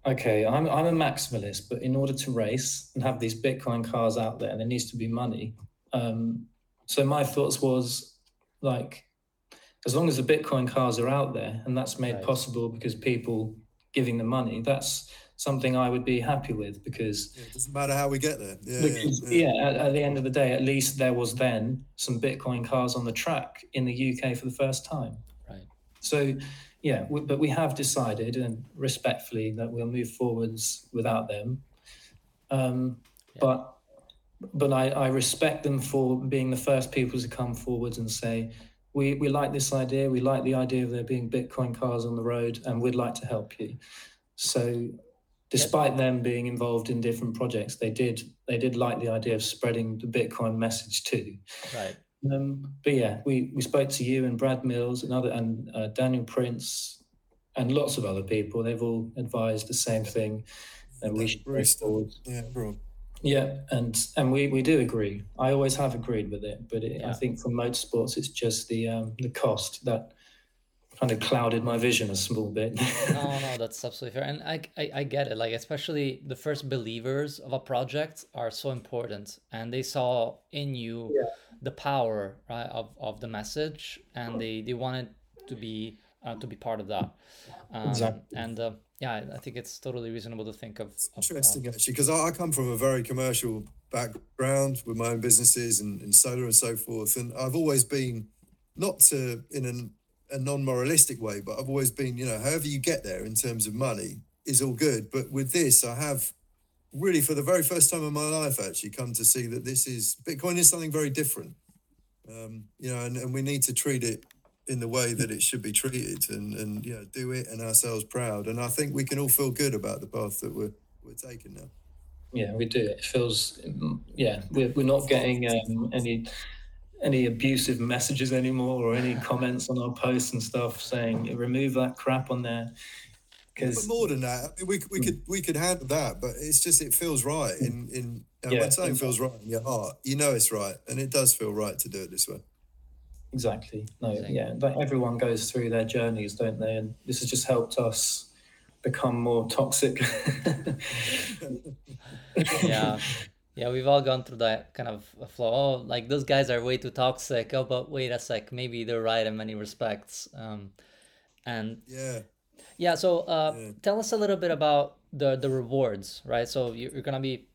okay, I'm I'm a maximalist, but in order to race and have these Bitcoin cars out there, there needs to be money. Um, so my thoughts was like as long as the Bitcoin cars are out there, and that's made right. possible because people giving the money, that's something I would be happy with because yeah, it doesn't matter how we get there. Yeah, because, yeah, yeah at, at, the end of the day, at least there was then some Bitcoin cars on the track in the UK for the first time. So, yeah, we, but we have decided, and respectfully, that we'll move forwards without them. Um, yeah. But but I, I respect them for being the first people to come forwards and say, we, we like this idea. We like the idea of there being Bitcoin cars on the road, and we'd like to help you. So, despite yep. them being involved in different projects, they did they did like the idea of spreading the Bitcoin message too. Right. Um, but yeah, we, we spoke to you and Brad Mills and other and uh, Daniel Prince and lots of other people. They've all advised the same thing, and we should move forward. Yeah, bro. Yeah, and and we, we do agree. I always have agreed with it, but it, yeah. I think for motorsports, it's just the um, the cost that kind of clouded my vision a small bit. no, no, that's absolutely fair, and I, I, I get it. Like especially the first believers of a project are so important, and they saw in you yeah. the power right of, of the message, and they they wanted to be uh, to be part of that. Um, exactly. And uh, yeah, I think it's totally reasonable to think of. of interesting, uh, actually, because I, come from a very commercial background with my own businesses and, and solar and so forth, and I've always been not to in an, a non-moralistic way, but I've always been, you know, however you get there in terms of money is all good. But with this, I have really, for the very first time in my life, actually come to see that this is Bitcoin is something very different. Um, you know, and, and we need to treat it in the way that it should be treated and and you know do it and ourselves proud and i think we can all feel good about the path that we're we're taking now yeah we do it feels yeah we're, we're not getting um, any any abusive messages anymore or any comments on our posts and stuff saying remove that crap on there because more than that I mean, we, we hmm. could we could handle that but it's just it feels right in in yeah, when something feels right in your heart you know it's right and it does feel right to do it this way Exactly. No, yeah, but everyone goes through their journeys, don't they? And this has just helped us become more toxic. yeah. Yeah, we've all gone through that kind of flow. Oh, like those guys are way too toxic. Oh, but wait a sec, maybe they're right in many respects. Um, and yeah, yeah. So, uh, yeah. tell us a little bit about the the rewards, right? So you're gonna be,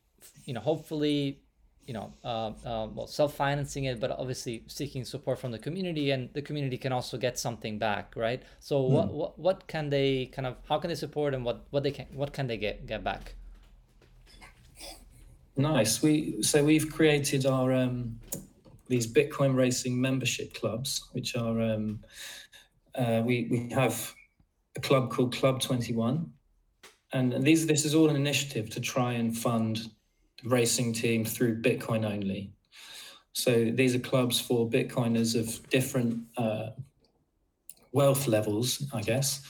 you know, hopefully you know, uh, uh, well, self-financing it, but obviously seeking support from the community, and the community can also get something back, right? So, mm. what, what what can they kind of how can they support, and what what they can what can they get get back? Nice. We so we've created our um, these Bitcoin racing membership clubs, which are um, uh, we we have a club called Club Twenty One, and, these this is all an initiative to try and fund the racing team through Bitcoin only. So these are clubs for Bitcoiners of different uh, wealth levels, I guess.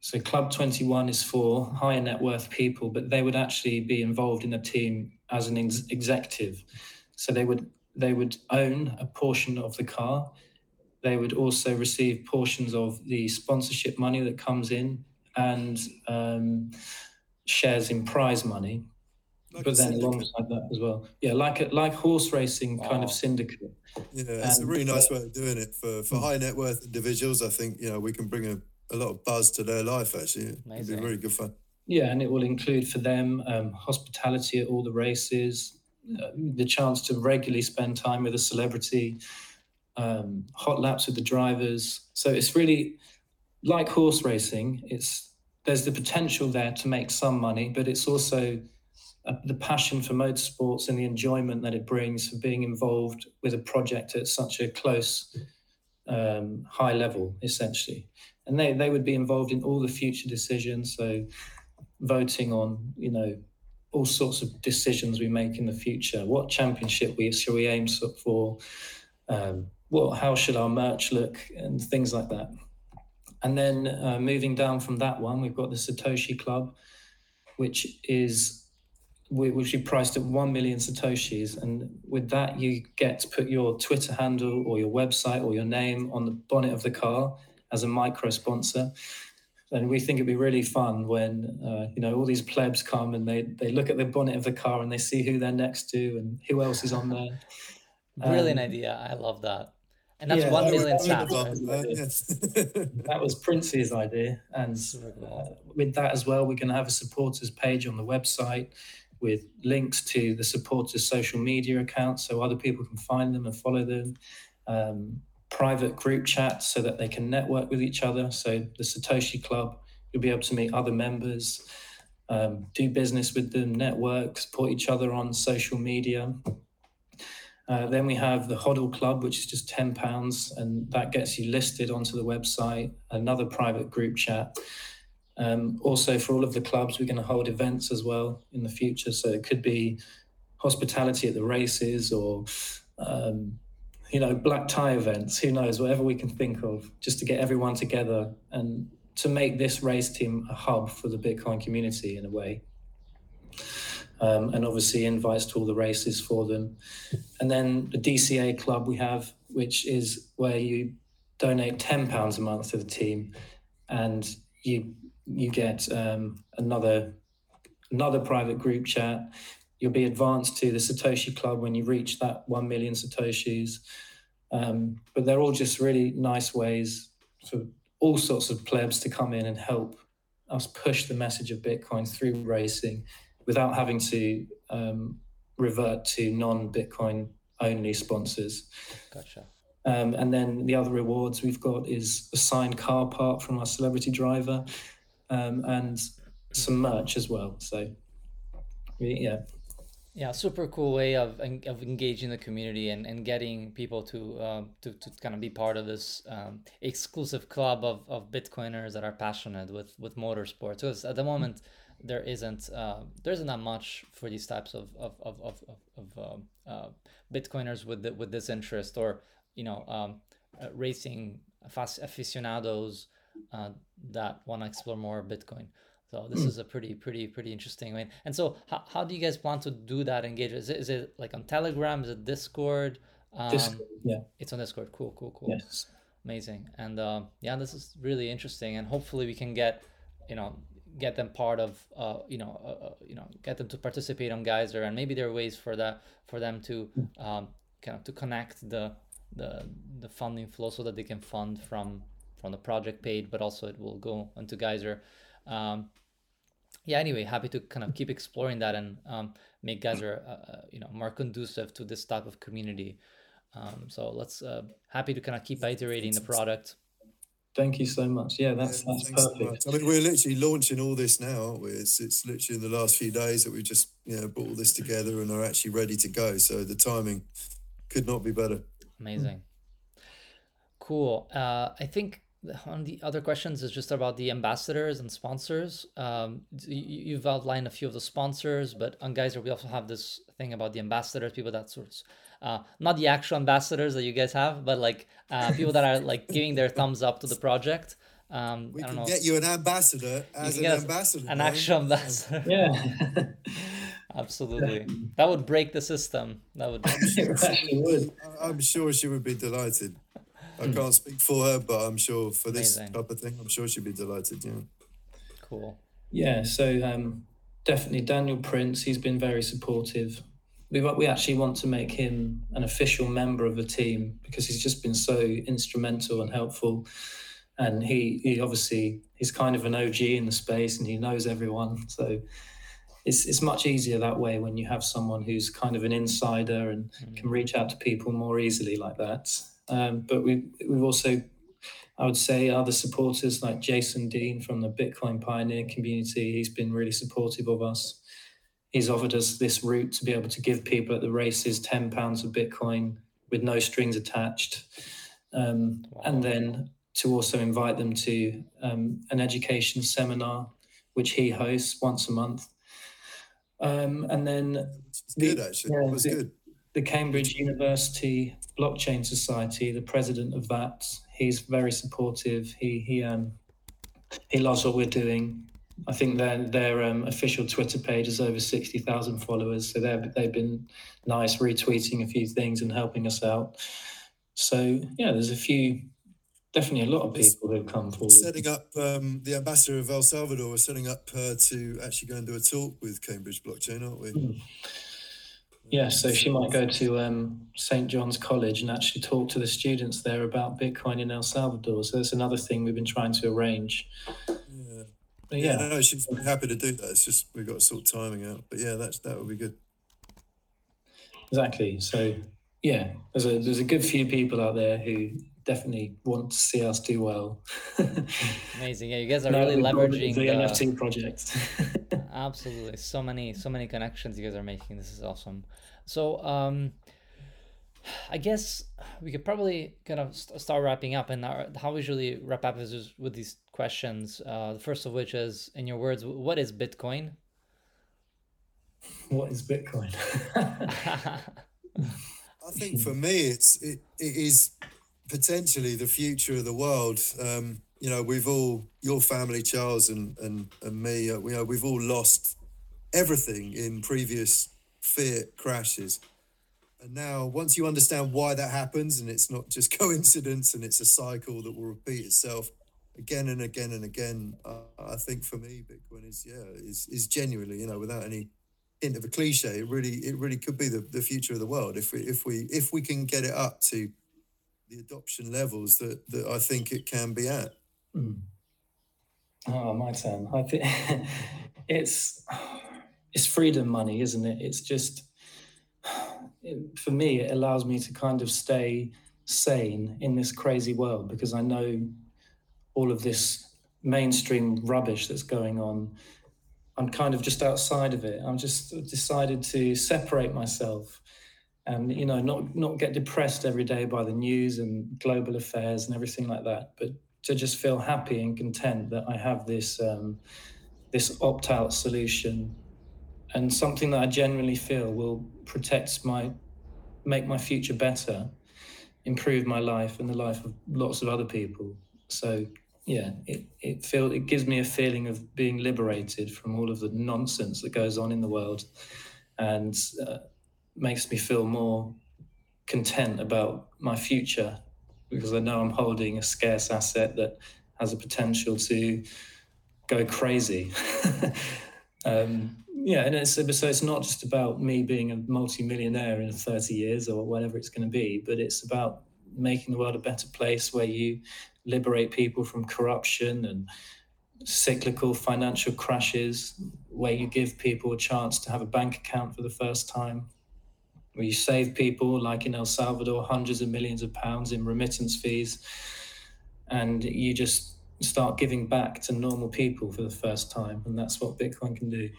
So Club 21 is for higher net worth people, but they would actually be involved in a team as an ex- executive. So they would they would own a portion of the car. They would also receive portions of the sponsorship money that comes in and um, shares in prize money. Like but then syndicate. alongside that as well, yeah, like a, like horse racing kind Wow. of syndicate. Yeah, it's a really nice uh, way of doing it for for Mm. high net worth individuals. I think you know we can bring a, a lot of buzz to their life. Actually, it'd be Amazing. really good fun. Yeah, and it will include for them um, hospitality at all the races, uh, the chance to regularly spend time with a celebrity, um, hot laps with the drivers. So it's really like horse racing. It's there's the potential there to make some money, but it's also uh, the passion for motorsports and the enjoyment that it brings for being involved with a project at such a close, um, high level, essentially. And they, they would be involved in all the future decisions. So voting on, you know, all sorts of decisions we make in the future. What championship we shall we aim for? Um, what how should our merch look and things like that. And then uh, moving down from that one, we've got the Satoshi Club, which is which we priced at one million satoshis, and with that you get to put your Twitter handle or your website or your name on the bonnet of the car as a micro sponsor and we think it'd be really fun when uh, you know all these plebs come and they they look at the bonnet of the car and they see who they're next to and who else is on there. Brilliant Um, idea. I love that. And that's yeah, one that was- million that taps. the right? bump. Yes. That was Prince's idea, and uh, with that as well, we're going to have a supporters page on the website with links to the supporters' social media accounts, so other people can find them and follow them. Um, private group chats so that they can network with each other. So the Satoshi Club, you'll be able to meet other members, um, do business with them, network, support each other on social media. Uh, then we have the HODL Club, which is just ten pounds, and that gets you listed onto the website. Another private group chat. Um, also, for all of the clubs, we're going to hold events as well in the future. So it could be hospitality at the races, or um, you know, black tie events. Who knows? Whatever we can think of, just to get everyone together and to make this race team a hub for the Bitcoin community in a way. Um, and obviously invites to all the races for them. And then the DCA club we have, which is where you donate ten pounds a month to the team, and you you get um, another another private group chat. You'll be advanced to the Satoshi Club when you reach that one million satoshis. Um, but they're all just really nice ways for all sorts of plebs to come in and help us push the message of Bitcoin through racing without having to um, revert to non-Bitcoin only sponsors. Gotcha. Um, and then the other rewards we've got is a signed car part from our celebrity driver um, and some merch as well. So, yeah, Yeah, super cool way of of engaging the community and, and getting people to um, to to kind of be part of this um, exclusive club of, of Bitcoiners that are passionate with with motorsports. Because at the moment there isn't uh, there isn't that much for these types of of of of, of, um, uh, Bitcoiners with the, with this interest or you know um, uh, racing aficionados uh, that want to explore more Bitcoin. So this is a pretty, pretty, pretty interesting way. And so, how, how do you guys plan to do that engagement? Is it, is it like on Telegram? Is it Discord? Um, Discord, yeah, It's on Discord. Cool, cool, cool. yes. Amazing. And um, yeah, this is really interesting. And hopefully, we can get, you know, get them part of, uh, you know, uh, uh, you know, get them to participate on Geyser. And maybe there are ways for that for them to um, kind of to connect the the the funding flow so that they can fund from from the project paid, but also it will go into Geyser. Um, yeah anyway happy to kind of keep exploring that and um, make Geyser uh, uh, you know more conducive to this type of community um, so let's uh, happy to kind of keep iterating the product Thank you so much. Yeah, that's Yeah, that's thanks so perfect. I mean, we're literally launching all this now, aren't we? It's, it's literally in the last few days that we've just you know brought all this together and are actually ready to go. So the timing could not be better. Amazing. Cool. Uh, I think one of the other questions is just about the ambassadors and sponsors. Um, you, have outlined a few of the sponsors, but on Geyser, we also have this thing about the ambassadors, people that sort of, uh, not the actual ambassadors that you guys have, but like uh, people that are like giving their thumbs up to the project. Um, we can know. get you an ambassador as an ambassador. An actual ambassador. Yeah. Absolutely. That would break the system. That would. it actually would. I'm sure she would be delighted. I can't speak for her, but I'm sure for this Amazing. type of thing, I'm sure she'd be delighted. Yeah. Cool. Yeah. So um, definitely Daniel Prince. He's been very supportive. We we actually want to make him an official member of the team because he's just been so instrumental and helpful. And he he obviously he's kind of an OG in the space and he knows everyone. So it's it's much easier that way when you have someone who's kind of an insider and mm-hmm. can reach out to people more easily like that. Um, but we we've also, I would say, other supporters like Jason Bean from the Bitcoin Pioneer community. He's been really supportive of us. He's offered us this route to be able to give people at the races ten pounds of Bitcoin with no strings attached, um, wow. and then to also invite them to um, an education seminar which he hosts once a month um, and then it's good the, actually. Yeah, it was the, good. The Cambridge University Blockchain Society, the president of that, he's very supportive. He he um he loves what we're doing. I think their their um, official Twitter page has over sixty thousand followers, so they they've been nice retweeting a few things and helping us out. So yeah, there's a few definitely a lot of people who've come forward. Setting up um, the ambassador of El Salvador, we're setting up uh, to actually go and do a talk with Cambridge Blockchain, aren't we? Mm. Yeah, so she might go to um, St. John's College and actually talk to the students there about Bitcoin in El Salvador. So that's another thing we've been trying to arrange. Yeah, but yeah, yeah no, she's happy to do that. It's just we've got to sort timing out. But yeah, that's that would be good. Exactly. So yeah, there's a there's a good few people out there who definitely want to see us do well. Amazing. Yeah, you guys are really leveraging the, the NFT project. absolutely. So many, so many connections you guys are making. This is awesome. So, um, I guess we could probably kind of start wrapping up. And our, how we usually wrap up is with these questions. Uh, the first of which is, in your words, what is Bitcoin? What is Bitcoin? I think for me, it's it, it is potentially the future of the world. Um, you know, we've all your family, Charles, and and and me. Uh, we, know, we've all lost everything in previous fiat crashes. And now, once you understand why that happens, and it's not just coincidence, and it's a cycle that will repeat itself again and again and again, uh, I think for me, Bitcoin is yeah is is genuinely you know without any hint of a cliche, it really it really could be the, the future of the world if we if we if we can get it up to the adoption levels that, that I think it can be at. Mm. Oh, my turn. I think it's it's freedom money, isn't it? It's just it, for me, it allows me to kind of stay sane in this crazy world because I know all of this mainstream rubbish that's going on. I'm kind of just outside of it. I'm just decided to separate myself and you know not not get depressed every day by the news and global affairs and everything like that but to just feel happy and content that i have this um, this opt-out solution. And something that i genuinely feel will protect my make my future better improve my life and the life of lots of other people. So yeah it, it feel it gives me a feeling of being liberated from all of the nonsense that goes on in the world and uh, makes me feel more content about my future because I know I'm holding a scarce asset that has a potential to go crazy. um, yeah, and it's so it's not just about me being a multi-millionaire in 30 years or whatever it's going to be, but it's about making the world a better place where you liberate people from corruption and cyclical financial crashes, where you give people a chance to have a bank account for the first time, where you save people, like in El Salvador, hundreds of millions of pounds in remittance fees, and you just start giving back to normal people for the first time, and that's what Bitcoin can do.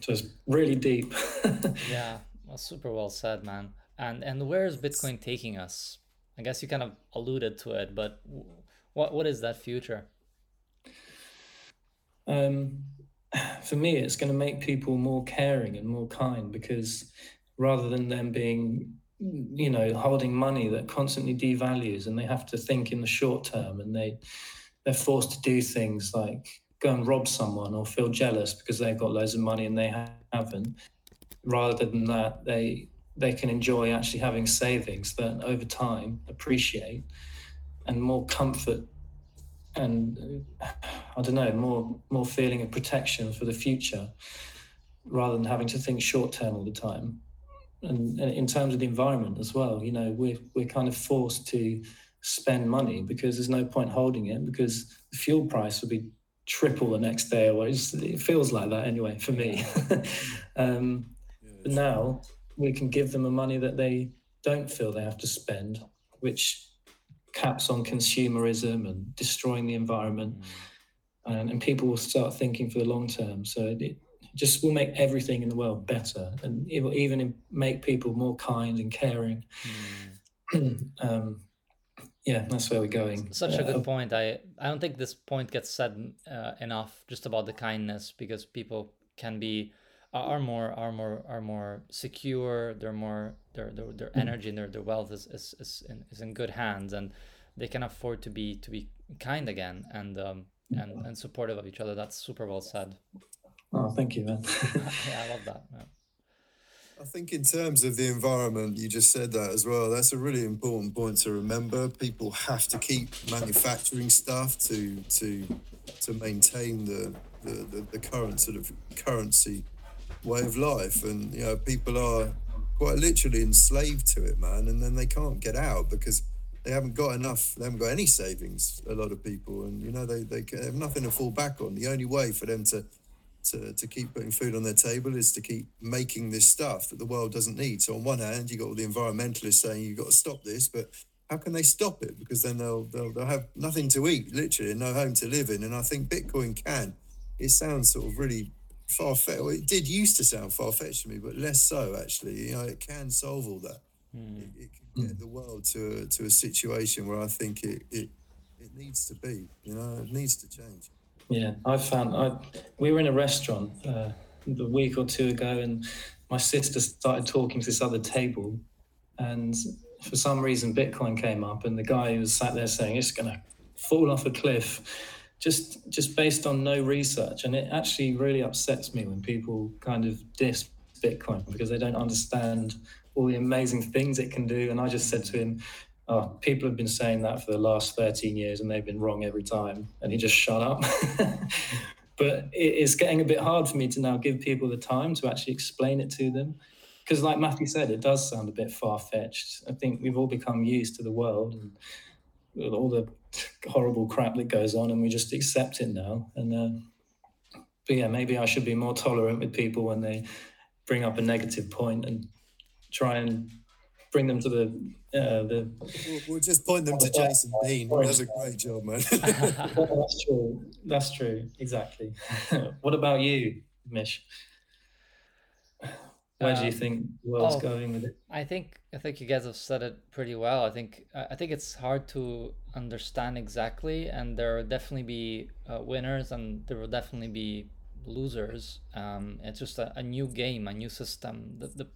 So it's really deep. yeah, well, super well said, man. and and where is Bitcoin taking us? I guess you kind of alluded to it, but what what is that future? Um, for me, it's going to make people more caring and more kind because rather than them being, you know, holding money that constantly devalues and they have to think in the short term and they they're forced to do things like go and rob someone or feel jealous because they've got loads of money and they haven't. Rather than that, they they can enjoy actually having savings that over time appreciate and more comfort and I don't know more more feeling of protection for the future rather than having to think short term all the time. And, and in terms of the environment as well, you know, we're we're kind of forced to spend money because there's no point holding it because the fuel price will be triple the next day or it feels like that anyway for me. um, yeah, but now we can give them the money that they don't feel they have to spend, which caps on consumerism and destroying the environment. Mm. And, and, people will start thinking for the long term. So it just will make everything in the world better, and it will even make people more kind and caring. Mm. um, yeah, that's where we're going. Such a good point. I I don't think this point gets said uh, enough just about the kindness because people can be are more are more are more secure they're more their their, their mm. energy and their, their wealth is, is, is, in, is in good hands and they can afford to be to be kind again and um and, and supportive of each other that's super well said oh thank you man yeah i love that yeah. I think in terms of the environment, you just said that as well. That's a really important point to remember. People have to keep manufacturing stuff to to to maintain the the, the, the current sort of currency way of life, and you know people are quite literally enslaved to it, man. And then they can't get out because they haven't got enough. They haven't got any savings. A lot of people, and you know they they have nothing to fall back on. The only way for them to to, to keep putting food on their table is to keep making this stuff that the world doesn't need. So on one hand, you got all the environmentalists saying you've got to stop this, but how can they stop it? Because then they'll they'll, they'll have nothing to eat, literally, and no home to live in. And I think Bitcoin can. It sounds sort of really far fetched. Well, it did used to sound far fetched to me, but less so actually. You know, it can solve all that. Mm. It, it, can get the world to a, to a situation where I think it, it it needs to be. You know, it needs to change. Yeah, I found I we were in a restaurant uh, a week or two ago, and my sister started talking to this other table, and for some reason Bitcoin came up, and the guy who was sat there saying it's going to fall off a cliff just just based on no research. And it actually really upsets me when people kind of diss bitcoin because they don't understand all the amazing things it can do. And i just said to him oh people have been saying that for the last 13 years and they've been wrong every time and he just shut up. But it's getting a bit hard for me to now give people the time to actually explain it to them. Because like matthew said it does sound a bit far-fetched. I think we've all become used to the world and all the horrible crap that goes on, and we just accept it now. And uh, but yeah, maybe I should be more tolerant with people when they bring up a negative point and try and bring them to the uh, the. We'll, we'll just point them to Jason Bean. He does a great job, man. That's true. That's true. Exactly. what about you, Mish? Where do you um, think the world's oh, going with it? I think I think you guys have said it pretty well. I think I think it's hard to understand exactly, and there will definitely be uh, winners, and there will definitely be losers. Um, it's just a, a, new game, a new system. The, the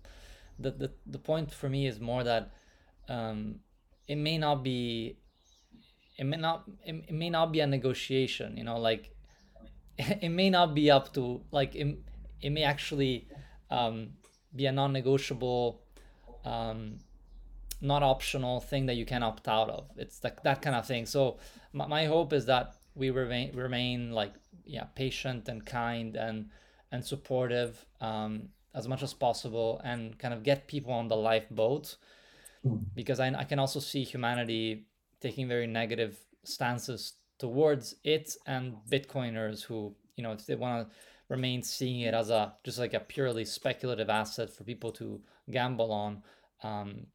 the, the the point for me is more that um, it may not be it may not it, it may not be a negotiation. You know, like it may not be up to like it, it may actually um, be a non-negotiable um, not optional thing that you can opt out of it's like that kind of thing so my, my hope is that we remain remain like yeah patient and kind and and supportive um, as much as possible and kind of get people on the lifeboat hmm. because I, I can also see humanity taking very negative stances towards it and bitcoiners who you know if they want to remain seeing it as a just like a purely speculative asset for people to gamble on um,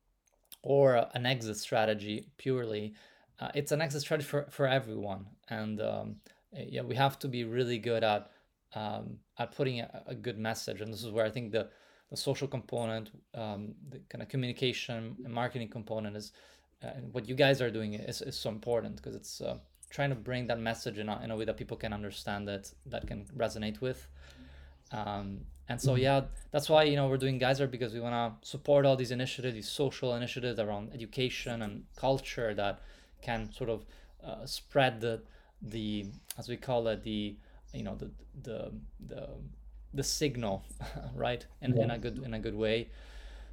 or an exit strategy purely uh, it's an exit strategy for, for everyone and um, yeah we have to be really good at um, at putting a, a, good message and this is where i think the the social component, um, the kind of communication and marketing component is, uh, and what you guys are doing is, is so important because it's uh, trying to bring that message in a, in a way that people can understand that that can resonate with. Um, and so yeah, that's why you know we're doing Geyser because we want to support all these initiatives, these social initiatives around education and culture that can sort of uh, spread the the as we call it the you know the the the the signal right? In, in a good in a good way.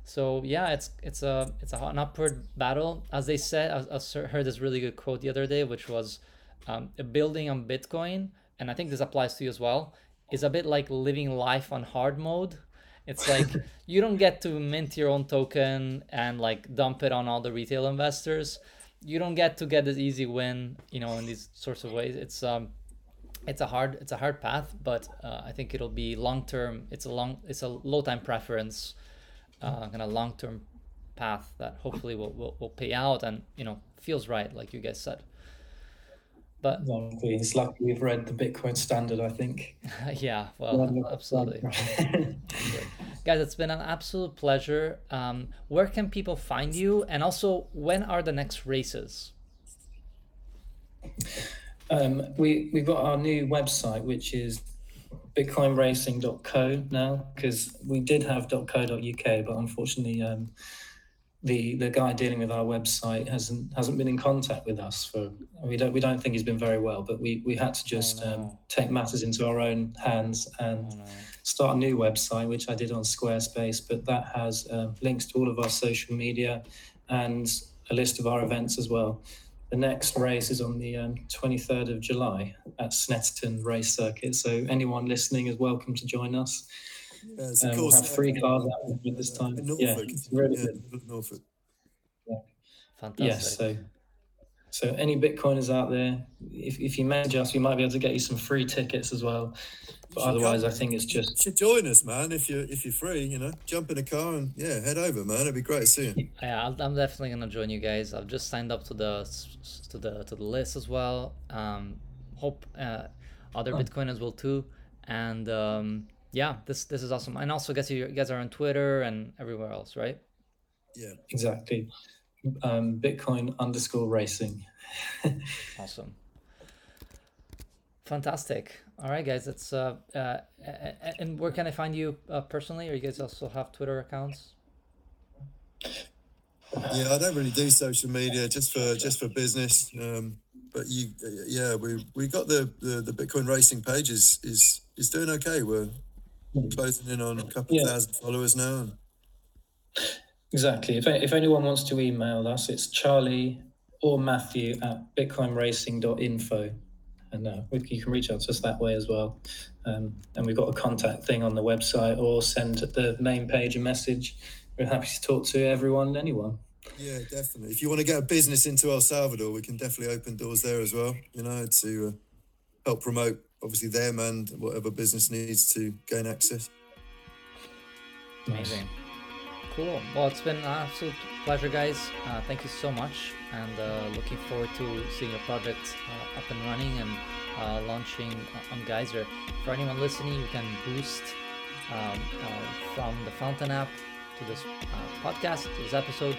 So yeah it's it's a it's a, an upward battle. As they said I, I heard this really good quote the other day which was um, building on bitcoin and i think this applies to you as well is a bit like living life on hard mode. It's like you don't get to mint your own token and like dump it on all the retail investors. You don't get to get this easy win you know in these sorts of ways. It's um it's a hard it's a hard path but uh, i think it'll be long term it's a long it's a low time preference uh, kind of long term path that hopefully will, will, will pay out and you know feels right like you guys said. But exactly. it's lucky we've read the bitcoin standard i think. Yeah well absolutely. Guys it's been an absolute pleasure. Um, where can people find you? And also when are the next races um, we we've got our new website, which is bitcoinracing.co now, because we did have .co.uk, but unfortunately, um, the the guy dealing with our website hasn't hasn't been in contact with us for we don't we don't think he's been very well, but we we had to just oh, no. um, take matters into our own hands and. Oh, no. Start a new website, which I did on Squarespace, but that has uh, links to all of our social media and a list of our events as well. The next race is on the um, 23rd of July at Snetterton Race Circuit. So anyone listening is welcome to join us. Yeah, um, cool we'll have free cars out this time. Norfolk, yeah, really yeah, good. Norfolk. Yeah. Fantastic. Yes, so so any Bitcoiners out there, if, if you message us, we might be able to get you some free tickets as well. But otherwise, come, I think it's just should join us, man. If you're if you're free, you know, jump in a car and yeah, head over, man. It'd be great to see you. Yeah, I'm definitely gonna join you guys. I've just signed up to the to the to the list as well. Um, hope uh, other oh. Bitcoiners will too. And um, yeah, this this is awesome. And also, I guess you guys are on Twitter and everywhere else, right? Yeah, exactly. Um, Bitcoin underscore racing. awesome. Fantastic. All right, guys. That's uh, uh, and where can I find you uh, personally? Or you guys also have Twitter accounts? Yeah, I don't really do social media just for just for business. Um, but you, yeah, we we got the, the the Bitcoin racing page is is is doing okay. We're closing in on a couple yeah. thousand followers now. Exactly. If if anyone wants to email us, it's Charlie or Matthew at bitcoinracing.info and uh, you can reach out to us that way as well. Um, and we've got a contact thing on the website, or send the main page a message. We're happy to talk to everyone, and anyone. Yeah, definitely. If you want to get a business into El Salvador, we can definitely open doors there as well. You know, to uh, help promote obviously them and whatever business needs to gain access. Amazing. Cool. Well, it's been an absolute pleasure, guys. Uh, thank you so much, and uh, looking forward to seeing your project uh, up and running and uh, launching on Geyser. For anyone listening, you can boost um, uh, from the Fountain app to this uh, podcast, to this episode,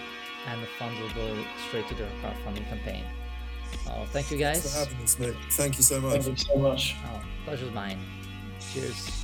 and the funds will go straight to their crowdfunding campaign. thank you, guys. Thanks for having us, mate. Thank you so much. Thank you so much. Oh, pleasure's mine. Cheers.